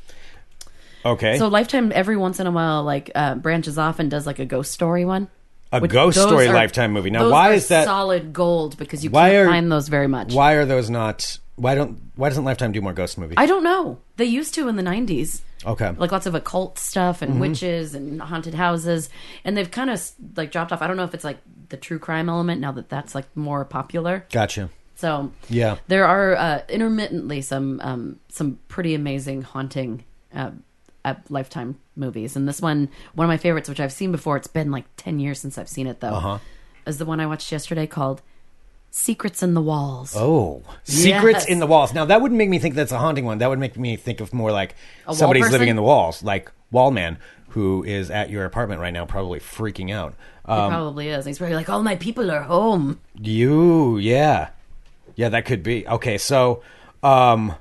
Speaker 1: Okay.
Speaker 2: So Lifetime every once in a while like uh, branches off and does like a ghost story one.
Speaker 1: a
Speaker 2: Which-
Speaker 1: ghost story
Speaker 2: are-
Speaker 1: Lifetime movie. Now, why is that?
Speaker 2: solid gold? Because you
Speaker 1: Why
Speaker 2: can't
Speaker 1: are-
Speaker 2: find those very much.
Speaker 1: Why are those not? Why don't? Why doesn't Lifetime do more ghost movies?
Speaker 2: I don't know. They used to in the '90s.
Speaker 1: okay.
Speaker 2: like lots of occult stuff
Speaker 1: Mm-hmm.
Speaker 2: and witches and haunted houses and they've kind of like dropped off i don't know if it's like the true crime element now that that's like more popular
Speaker 1: gotcha.
Speaker 2: so
Speaker 1: Yeah.
Speaker 2: there are uh, intermittently some um, some pretty amazing haunting uh, uh, lifetime movies and this one one of my favorites which i've seen before it's been like 10 years since i've seen it though
Speaker 1: Uh-huh.
Speaker 2: is the one i watched yesterday called secrets in the walls
Speaker 1: Oh, secrets
Speaker 2: Yes.
Speaker 1: in the walls. Now that wouldn't make me think that's a haunting one. That would make me think of more like somebody's
Speaker 2: person?
Speaker 1: living in the walls, like Wallman, who is at your apartment right now, probably freaking out. Um,
Speaker 2: probably is he's probably like all my people are home
Speaker 1: you, yeah, yeah, that could be okay. So, um,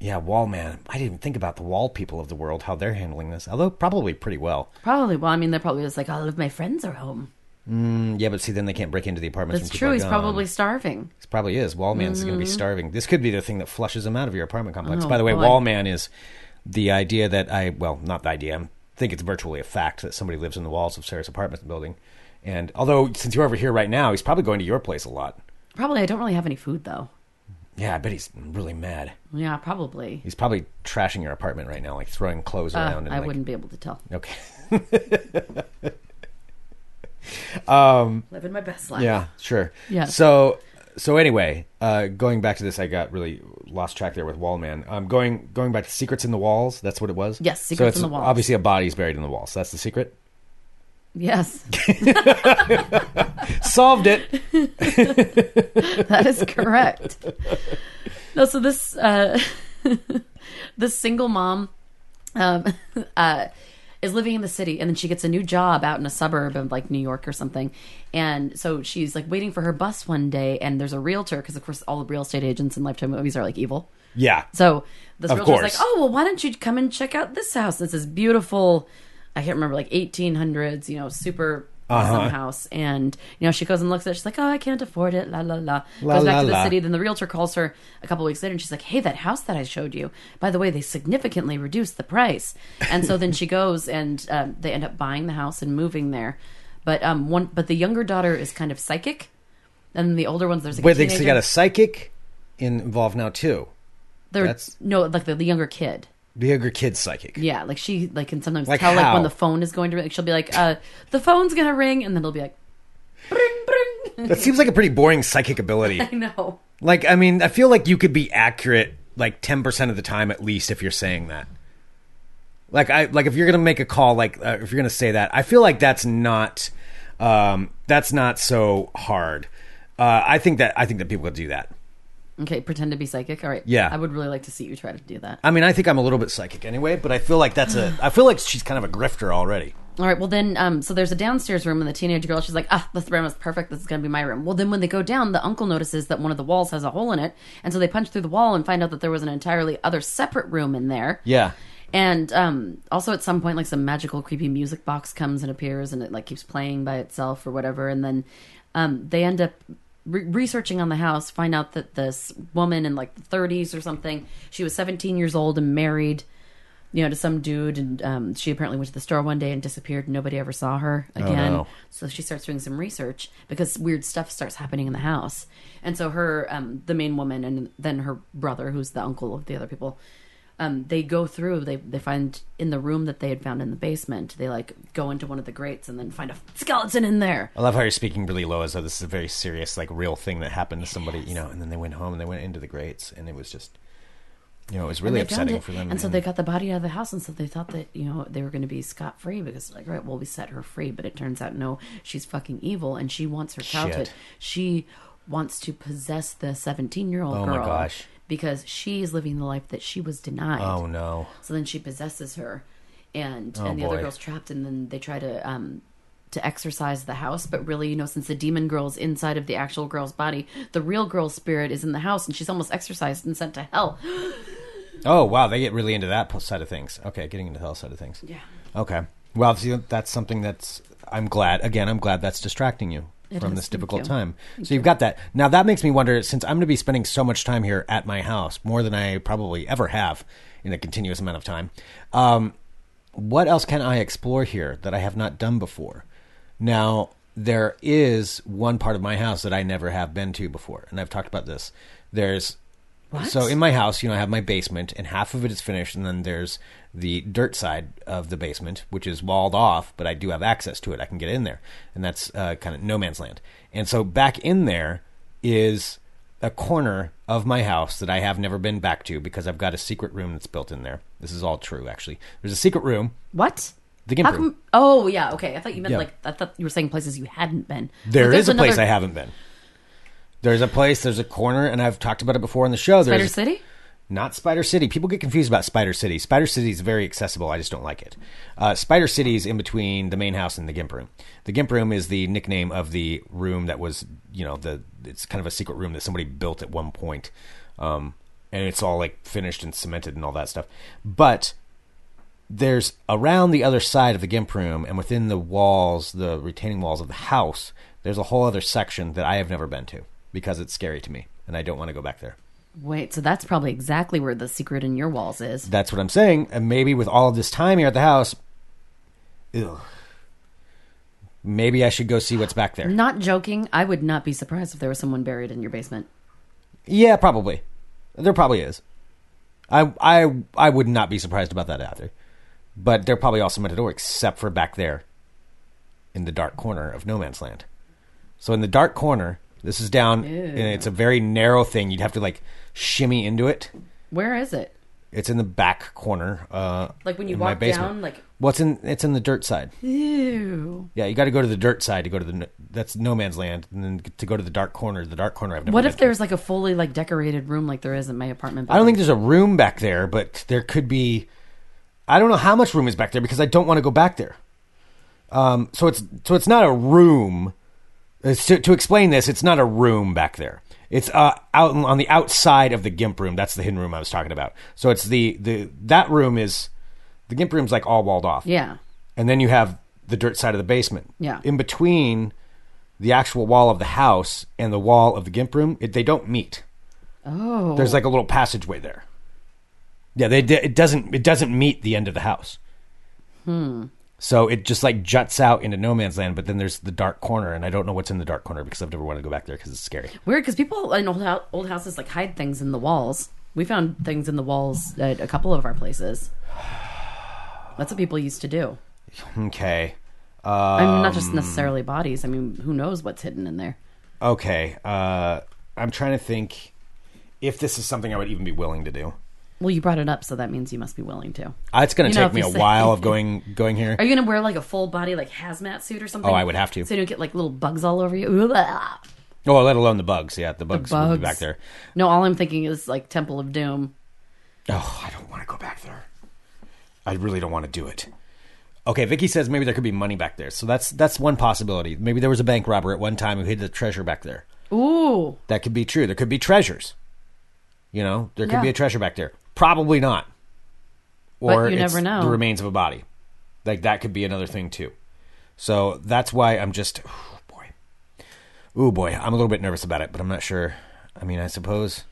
Speaker 1: yeah, Wallman. I didn't even think about the wall people of the world, how they're handling this. Although probably pretty well.
Speaker 2: probably well i mean they're probably just like all of my friends are home
Speaker 1: Yeah, but see, then they can't break into the apartments.
Speaker 2: that's true he's
Speaker 1: gone.
Speaker 2: probably starving
Speaker 1: This probably is. Wallman's going to be starving. This could be the thing that flushes him out of your apartment complex.
Speaker 2: Oh,
Speaker 1: By the way,
Speaker 2: boy.
Speaker 1: Wallman is the idea that I, well, not the idea. I think it's virtually a fact that somebody lives in the walls of Sarah's apartment building. And although, since you're over here right now, he's probably going to your place a lot.
Speaker 2: Probably I don't really have any food though.
Speaker 1: Yeah, I bet he's really mad.
Speaker 2: Yeah, probably.
Speaker 1: He's probably trashing your apartment right now, like throwing clothes
Speaker 2: Uh,
Speaker 1: around. And
Speaker 2: I
Speaker 1: like,
Speaker 2: wouldn't be able to tell.
Speaker 1: Okay. <laughs>
Speaker 2: Living my best life.
Speaker 1: Yeah, sure.
Speaker 2: Yeah.
Speaker 1: So so anyway, uh, going back to this, I got really lost track there with Wallman. Um, going going back to Secrets in the Walls. That's what it was.
Speaker 2: Yes,
Speaker 1: so
Speaker 2: Secrets
Speaker 1: it's
Speaker 2: in the Walls.
Speaker 1: Obviously, a body's buried in the walls. So that's the secret.
Speaker 2: Yes, <laughs>
Speaker 1: Solved it. <laughs>
Speaker 2: that is correct. No, so this uh, <laughs> this single mom um, uh, is living in the city, and then she gets a new job out in a suburb of like New York or something. And so she's like waiting for her bus one day, and there's a realtor because of course all the real estate agents in Lifetime movies are like evil.
Speaker 1: Yeah.
Speaker 2: So this
Speaker 1: Of
Speaker 2: realtor's like, "Oh, well, why don't you come and check out this house? This beautiful, I can't remember, like 1800s, you know, super awesome
Speaker 1: Uh-huh.
Speaker 2: house." And you know, she goes and looks at it. She's like, "Oh, I can't afford it." La la la.
Speaker 1: La,
Speaker 2: goes back
Speaker 1: la,
Speaker 2: to the
Speaker 1: la.
Speaker 2: city. Then the realtor calls her a couple weeks later, and she's like, "Hey, that house that I showed you. By the way, they significantly reduced the price." And so then she <laughs> goes and um, they end up buying the house and moving there. But um, one, but the younger daughter is kind of psychic, and the older ones there's like
Speaker 1: Wait,
Speaker 2: a
Speaker 1: they, got a psychic involved now too.
Speaker 2: They're-
Speaker 1: that's-
Speaker 2: no, like the, the younger kid.
Speaker 1: Younger kid psychic.
Speaker 2: Yeah, like she like can sometimes
Speaker 1: Like
Speaker 2: tell like
Speaker 1: how?
Speaker 2: when the phone is going to ring. Like she'll be like, uh, "The phone's gonna ring," and then they'll be like, "Bring, bring."
Speaker 1: That seems like a pretty boring psychic ability. <laughs>
Speaker 2: I know.
Speaker 1: Like, I mean, I feel like you could be accurate like ten percent of the time at least if you're saying that. Like, I like if you're gonna make a call, like uh, if you're gonna say that, I feel like that's not um, that's not so hard. Uh, I think that I think that people could do that.
Speaker 2: Okay, pretend to be psychic. All right.
Speaker 1: Yeah.
Speaker 2: I would really like to see you try to do that.
Speaker 1: I mean, I think I'm a little bit psychic anyway, but I feel like that's a. I feel like she's kind of a grifter already.
Speaker 2: All right. Well, then, um, so there's a downstairs room, and the teenage girl, she's like, "Ah, this room is perfect. This is gonna be my room." Well, then when they go down, the uncle notices that one of the walls has a hole in it, and so they punch through the wall and find out that there was an entirely other separate room in there.
Speaker 1: Yeah.
Speaker 2: And um, also at some point, like some magical, creepy music box comes and appears, and it like keeps playing by itself or whatever. And then um, they end up re- researching on the house, find out that this woman in like the 30s or something, she was 17 years old and married, you know, to some dude, and um, she apparently went to the store one day and disappeared. and Nobody ever saw her again.
Speaker 1: no.
Speaker 2: So she starts doing some research because weird stuff starts happening in the house. And so her, um, the main woman, and then her brother, who's the uncle of the other people, um, they go through. They they find in the room that they had found in the basement. They like go into one of the grates and then find a skeleton in there.
Speaker 1: I love how you're speaking really low, as though this is a very serious, like, real thing that happened to somebody, you know. And then they went home and they went into the grates, and it was just, you know, it was really
Speaker 2: And they found
Speaker 1: upsetting
Speaker 2: it,
Speaker 1: for them.
Speaker 2: And so they got the body out of the house, and so they thought that you know they were going to be scot free because like right, well we set her free, but it turns out no, she's fucking evil, and she wants her childhood.
Speaker 1: Shit.
Speaker 2: She wants to possess the seventeen year old girl.
Speaker 1: Oh
Speaker 2: girl
Speaker 1: my gosh.
Speaker 2: Because she's living the life that she was denied.
Speaker 1: oh no,
Speaker 2: So then she possesses her, and
Speaker 1: Oh,
Speaker 2: and the other girl's trapped, and then they try to um to exorcise the house, but really, you know, since the demon girl's inside of the actual girl's body, the real girl's spirit is in the house, and she's almost exorcised and sent to hell. <gasps>
Speaker 1: oh wow, they get really into that side of things. Okay, getting into the hell side of things.
Speaker 2: Yeah.
Speaker 1: Okay, well, see, that's something that's. I'm glad. Again, I'm glad that's distracting you
Speaker 2: It
Speaker 1: from
Speaker 2: is,
Speaker 1: this difficult
Speaker 2: you.
Speaker 1: time. so you've got that. Now that makes me wonder. Since I'm going to be spending so much time here at my house, more than I probably ever have in a continuous amount of time. Um, what else can I explore here that I have not done before? Now, there is one part of my house that I never have been to before, and I've talked about this. There's so in my house, you know, I have my basement, and half of it is finished, and then there's the dirt side of the basement, which is walled off, but I do have access to it. I can get in there, and that's uh, kind of no man's land. And so back in there is a corner of my house that I have never been back to because I've got a secret room that's built in there. This is all true, actually. There's a secret room,
Speaker 2: What?
Speaker 1: the gimp room.
Speaker 2: come? Oh yeah, okay. I thought you meant
Speaker 1: Yeah.
Speaker 2: like I thought you were saying places you hadn't been.
Speaker 1: There is a place I haven't been. There's a place, there's a corner, and I've talked about it before on the show.
Speaker 2: Spider
Speaker 1: There's
Speaker 2: City.
Speaker 1: Not Spider City. People get confused about Spider City. Spider City is very accessible. I just don't like it. Uh, Spider City is in between the main house and the Gimp Room. The Gimp Room is the nickname of the room that was, you know, the it's kind of a secret room that somebody built at one point, um, and it's all like finished and cemented and all that stuff. But there's around the other side of the Gimp Room and within the walls, the retaining walls of the house, there's a whole other section that I have never been to because it's scary to me and I don't want to go back there.
Speaker 2: Wait, so that's probably exactly where the secret in your walls is.
Speaker 1: That's what I'm saying. And maybe with all of this time here at the house, ugh, maybe I should go see what's back there.
Speaker 2: Not joking. I would not be surprised if there was someone buried in your basement.
Speaker 1: Yeah, probably. There probably is. I I I would not be surprised about that either. But they're probably all cemented over except for back there in the dark corner of no man's land. So in the dark corner, this is down and it's a very narrow thing. You'd have to like shimmy into it.
Speaker 2: Where is it?
Speaker 1: It's in the back corner. Uh,
Speaker 2: Like when you
Speaker 1: in my
Speaker 2: walk
Speaker 1: basement.
Speaker 2: down, like
Speaker 1: What's in? It's in the dirt side.
Speaker 2: ew.
Speaker 1: Yeah, you got to go to the dirt side to go to the. n- That's no man's land, and then to go to the dark corner. The dark corner. I've never.
Speaker 2: What
Speaker 1: been
Speaker 2: if
Speaker 1: to.
Speaker 2: there's like a fully like decorated room like there is in my apartment?
Speaker 1: I don't think there's a room back there, but there could be. I don't know how much room is back there because I don't want to go back there. Um, so it's so it's not a room. To, to explain this, it's not a room back there. It's uh, out on- on the outside of the gimp room. That's the hidden room I was talking about. So it's the the that room is the gimp room's like all walled off.
Speaker 2: Yeah.
Speaker 1: and then you have the dirt side of the basement.
Speaker 2: Yeah.
Speaker 1: In between the actual wall of the house and the wall of the gimp room, it, they don't meet.
Speaker 2: Oh.
Speaker 1: There's like a little passageway there. Yeah, they it doesn't it doesn't meet the end of the house. Hmm. So it just like juts out into no man's land, but then there's the dark corner, and I don't know what's in the dark corner because I've never wanted to go back there because it's scary.
Speaker 2: Weird because people in old, hou- old houses like hide things in the walls. We found things in the walls at a couple of our places. That's what people used to do.
Speaker 1: Okay.
Speaker 2: I mean, not
Speaker 1: Um,
Speaker 2: just necessarily bodies. I mean, who knows what's hidden in there?
Speaker 1: Okay. Uh, I'm trying to think if this is something I would even be willing to do.
Speaker 2: Well, you brought it up, so that means you must be willing to.
Speaker 1: Uh, it's going
Speaker 2: You
Speaker 1: to
Speaker 2: know,
Speaker 1: take
Speaker 2: if
Speaker 1: me
Speaker 2: you
Speaker 1: a
Speaker 2: say-
Speaker 1: while of going going here.
Speaker 2: Are you gonna wear like a full body like hazmat suit or something?
Speaker 1: Oh, I would have to.
Speaker 2: So you don't get like little bugs all over you. <laughs>
Speaker 1: Oh, let alone the bugs. Yeah, the bugs, will
Speaker 2: bugs
Speaker 1: be back there.
Speaker 2: No, all I'm thinking is like Temple of Doom.
Speaker 1: Oh, I don't want to go back there. I really don't want to do it. Okay, Vicky says maybe there could be money back there. So that's that's one possibility. Maybe there was a bank robber at one time who hid the treasure back there.
Speaker 2: Ooh,
Speaker 1: That could be true. There could be treasures. You know, there could
Speaker 2: Yeah.
Speaker 1: be a treasure back there. Probably not. or
Speaker 2: you
Speaker 1: it's
Speaker 2: never know.
Speaker 1: the remains of a body. Like that could be another thing too. So that's why I'm just, oh boy, oh boy, I'm a little bit nervous about it, but I'm not sure. I mean, I suppose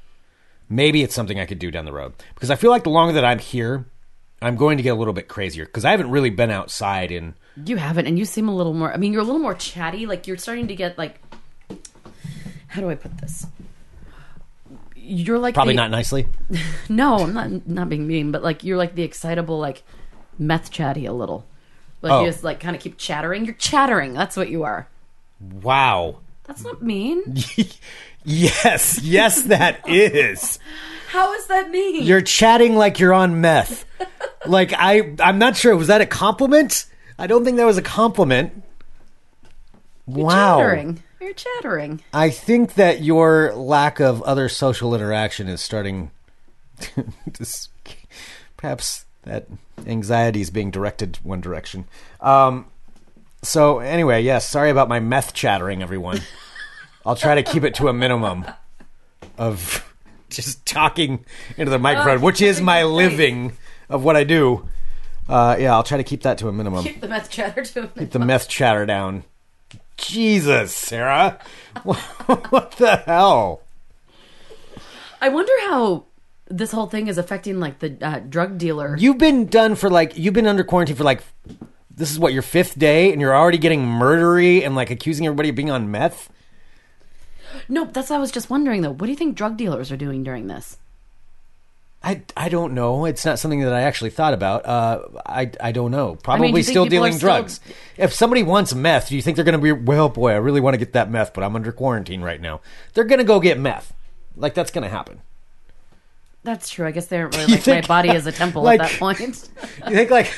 Speaker 1: maybe it's something I could do down the road because I feel like the longer that I'm here, I'm going to get a little bit crazier because I haven't really been outside in.
Speaker 2: You haven't, and you seem a little more. I mean, you're a little more chatty. Like you're starting to get like. How do I put this? You're like
Speaker 1: Probably
Speaker 2: the-
Speaker 1: not nicely. <laughs>
Speaker 2: No, I'm not not being mean, but like you're like the excitable like meth chatty a little. Like
Speaker 1: Oh.
Speaker 2: you just like kind of keep chattering. You're chattering. That's what you are.
Speaker 1: Wow.
Speaker 2: That's not mean. <laughs>
Speaker 1: yes, yes, that is.
Speaker 2: How is that mean?
Speaker 1: You're chatting like you're on meth. like I, I'm not sure. Was that a compliment? I don't think that was a compliment. wow.
Speaker 2: chattering. You're chattering.
Speaker 1: I think that your lack of other social interaction is starting <laughs> to perhaps that anxiety is being directed one direction. Um, so anyway, yes, sorry about my meth chattering, everyone. <laughs> I'll try to keep it to a minimum of just talking into the microphone, which is my living of what I do. Uh, yeah, I'll try to keep that to a minimum.
Speaker 2: Keep the meth chatter to
Speaker 1: Keep the meth chatter down. Jesus, Sarah. <laughs> what the hell?
Speaker 2: I wonder how this whole thing is affecting like the uh, drug dealer.
Speaker 1: You've been done for like you've been under quarantine for like this is what your fifth day, and you're already getting murdery and like accusing everybody of being on meth.
Speaker 2: no, that's what I was just wondering though. What do you think drug dealers are doing during this?
Speaker 1: I, I don't know. It's not something that I actually thought about. Uh, I I don't know. Probably
Speaker 2: do you think
Speaker 1: still dealing
Speaker 2: still-
Speaker 1: drugs. If somebody wants meth, do you think they're going to be? Well, boy, I really want to get that meth, but I'm under quarantine right now. They're going to go get meth. Like that's going to happen.
Speaker 2: That's true. I guess they're <laughs> really like
Speaker 1: think-
Speaker 2: my body is a temple
Speaker 1: like-
Speaker 2: at that point. <laughs>
Speaker 1: You think like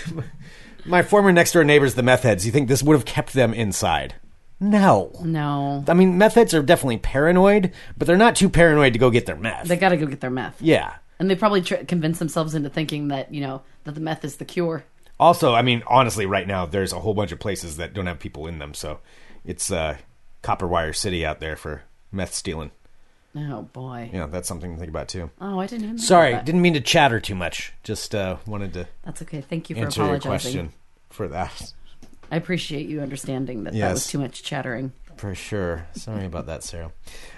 Speaker 1: my former next door neighbors, the meth heads? You think this would have kept them inside? No.
Speaker 2: no,
Speaker 1: I mean, meth heads are definitely paranoid, but they're not too paranoid to go get their meth.
Speaker 2: they got to go get their meth.
Speaker 1: yeah.
Speaker 2: And they probably tr- convince themselves into thinking that you know that the meth is the cure.
Speaker 1: Also, I mean, honestly, right now there's a whole bunch of places that don't have people in them, so it's uh, copper wire city out there for meth stealing.
Speaker 2: Oh boy.
Speaker 1: Yeah, that's something to think about too.
Speaker 2: Oh, I didn't even. know
Speaker 1: Sorry,
Speaker 2: that.
Speaker 1: didn't mean to chatter too much. Just uh, wanted to
Speaker 2: That's okay. Thank you for
Speaker 1: answer your
Speaker 2: apologizing.
Speaker 1: question for that.
Speaker 2: I appreciate you understanding that that was too much chattering.
Speaker 1: For sure. Sorry about that, Sarah.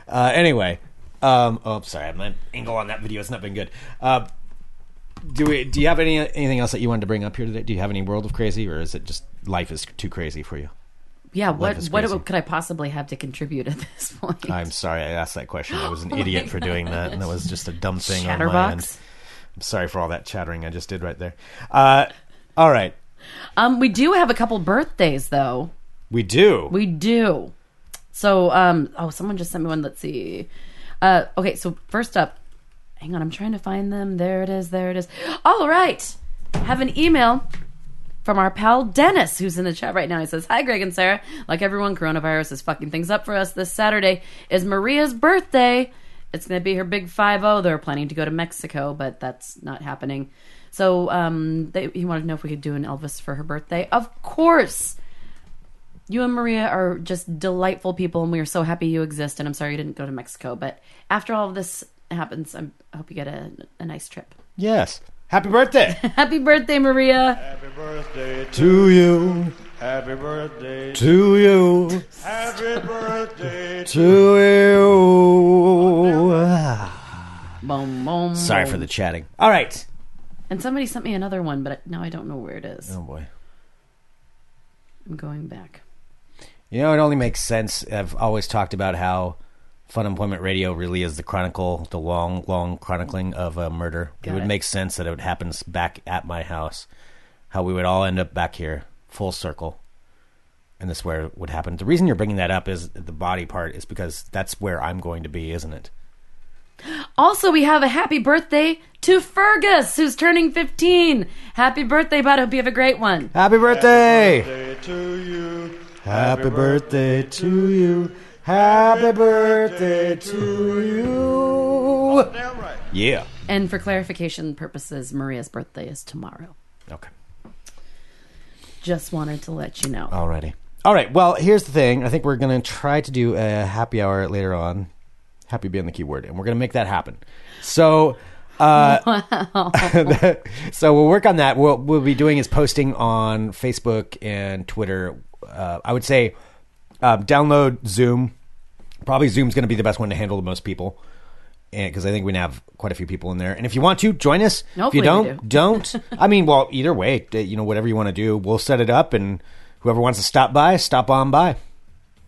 Speaker 1: Uh, anyway, um, oh, I'm sorry. My angle on that video has not been good. Uh, do we? Do you have any anything else that you wanted to bring up here today? Do you have any world of crazy, or is it just life is too crazy for you?
Speaker 2: Yeah, what what could I possibly have to contribute at this <laughs> point?
Speaker 1: I'm sorry I asked that question. I was an
Speaker 2: Oh
Speaker 1: idiot for doing that, and that was just a dumb thing on my end. I'm sorry for all that chattering I just did right there. Uh, all right,
Speaker 2: Um, we do have a couple birthdays though.
Speaker 1: we do.
Speaker 2: We do. So, um, oh, someone just sent me one. Let's see. Uh, okay, so first up, hang on, I'm trying to find them. There it is. There it is. All right, have an email from our pal Dennis, who's in the chat right now. He says, "Hi, Greg and Sarah. Like everyone, coronavirus is fucking things up for us. This Saturday is Maria's birthday. It's going to be her big five zero. They're planning to go to Mexico, but that's not happening. So, um, they, he wanted to know if we could do an Elvis for her birthday. Of course." You and Maria are just delightful people, and we are so happy you exist. And I'm sorry you didn't go to Mexico, but after all of this happens, I'm, I hope you get a, a nice trip.
Speaker 1: yes. Happy birthday <laughs>
Speaker 2: Happy birthday, Maria!
Speaker 4: Happy birthday to
Speaker 1: to you,
Speaker 4: Happy birthday
Speaker 1: to you,
Speaker 4: Happy birthday
Speaker 1: to you.
Speaker 2: Boom, boom.
Speaker 1: Sorry for the chatting. All right.
Speaker 2: And somebody sent me another one, but now I don't know where it is.
Speaker 1: Oh boy.
Speaker 2: I'm going back.
Speaker 1: You know, it only makes sense. I've always talked about how Funemployment Radio really is the chronicle, the long, long chronicling of a murder.
Speaker 2: Got
Speaker 1: it would
Speaker 2: it.
Speaker 1: make sense that it happens back at my house. How we would all end up back here, full circle. And this is where it would happen. The reason you're bringing that up is the body part is because that's where I'm going to be, isn't it?
Speaker 2: Also, we have a happy birthday to Fergus, who's turning 15. Happy birthday, bud. Hope you have a great one.
Speaker 1: Happy birthday!
Speaker 4: birthday to you.
Speaker 1: Happy birthday to you. Happy birthday to you.
Speaker 4: Damn right.
Speaker 1: Yeah.
Speaker 2: And for clarification purposes, Maria's birthday is tomorrow.
Speaker 1: Okay.
Speaker 2: Just wanted to let you know.
Speaker 1: Alrighty. All right. Well, here's the thing. I think we're going to try to do a happy hour later on. Happy being the key word, and we're going to make that happen. So, uh <laughs> so we'll work on that. What we'll be doing is posting on Facebook and Twitter. Uh, I would say uh, download Zoom. Probably Zoom's going to be the best one to handle the most people, because I think we have quite a few people in there. And if you want to join us, if you don't,
Speaker 2: do. <laughs>
Speaker 1: don't. I mean, well, either way, you know, whatever you want to do, we'll set it up, and whoever wants to stop by, stop on by.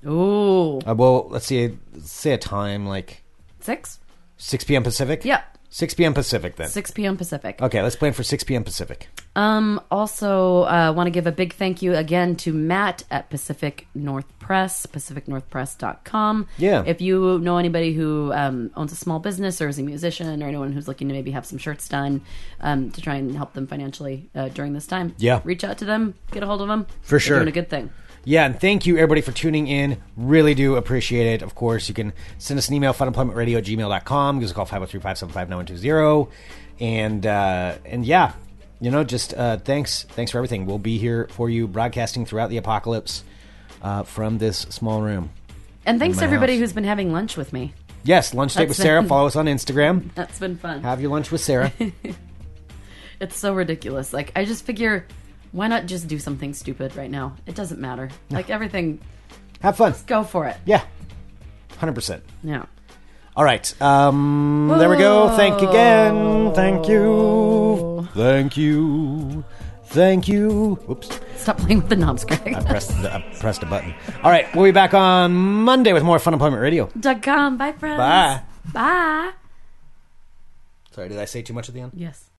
Speaker 2: Ooh,
Speaker 1: Uh, well, let's see, let's say a time like
Speaker 2: six.
Speaker 1: six p.m. Pacific.
Speaker 2: Yeah,
Speaker 1: 6 p.m. Pacific then.
Speaker 2: 6 p.m. Pacific.
Speaker 1: Okay, let's plan for 6 p.m. Pacific.
Speaker 2: Um, also, uh, want to give a big thank you again to Matt at Pacific North Press, pacificnorthpress.com.
Speaker 1: Yeah.
Speaker 2: If you know anybody who um, owns a small business or is a musician or anyone who's looking to maybe have some shirts done um, to try and help them financially uh, during this time,
Speaker 1: Yeah.
Speaker 2: reach out to them, get a hold of them.
Speaker 1: For
Speaker 2: They're
Speaker 1: sure.
Speaker 2: doing a good thing.
Speaker 1: Yeah, and thank you everybody for tuning in. Really do appreciate it. Of course, you can send us an email, funemploymentradio at gmail.com. Give us a call, 503-575-9120. And, uh, and yeah, you know, just uh, thanks. Thanks for everything. We'll be here for you broadcasting throughout the apocalypse uh, from this small room.
Speaker 2: And thanks to everybody
Speaker 1: house.
Speaker 2: who's been having lunch with me.
Speaker 1: Yes, lunch date with
Speaker 2: That's
Speaker 1: Sarah. Follow us on Instagram. <laughs>
Speaker 2: That's been fun.
Speaker 1: Have your lunch with Sarah. <laughs>
Speaker 2: It's so ridiculous. Like, I just figure, why not just do something stupid right now? It doesn't matter. Like, everything,
Speaker 1: Have fun.
Speaker 2: go for it.
Speaker 1: Yeah, 100%.
Speaker 2: Yeah.
Speaker 1: All right. Um, there we go. Thank you again. Thank you. Thank you. Thank you. Oops.
Speaker 2: Stop playing with the knobs, Greg.
Speaker 1: I pressed, the, I pressed a button. All right. We'll be back on Monday with more Funemployment Radio.
Speaker 2: Dot com. Bye, friends.
Speaker 1: Bye.
Speaker 2: Bye.
Speaker 1: Sorry, did I say too much at the end?
Speaker 2: Yes.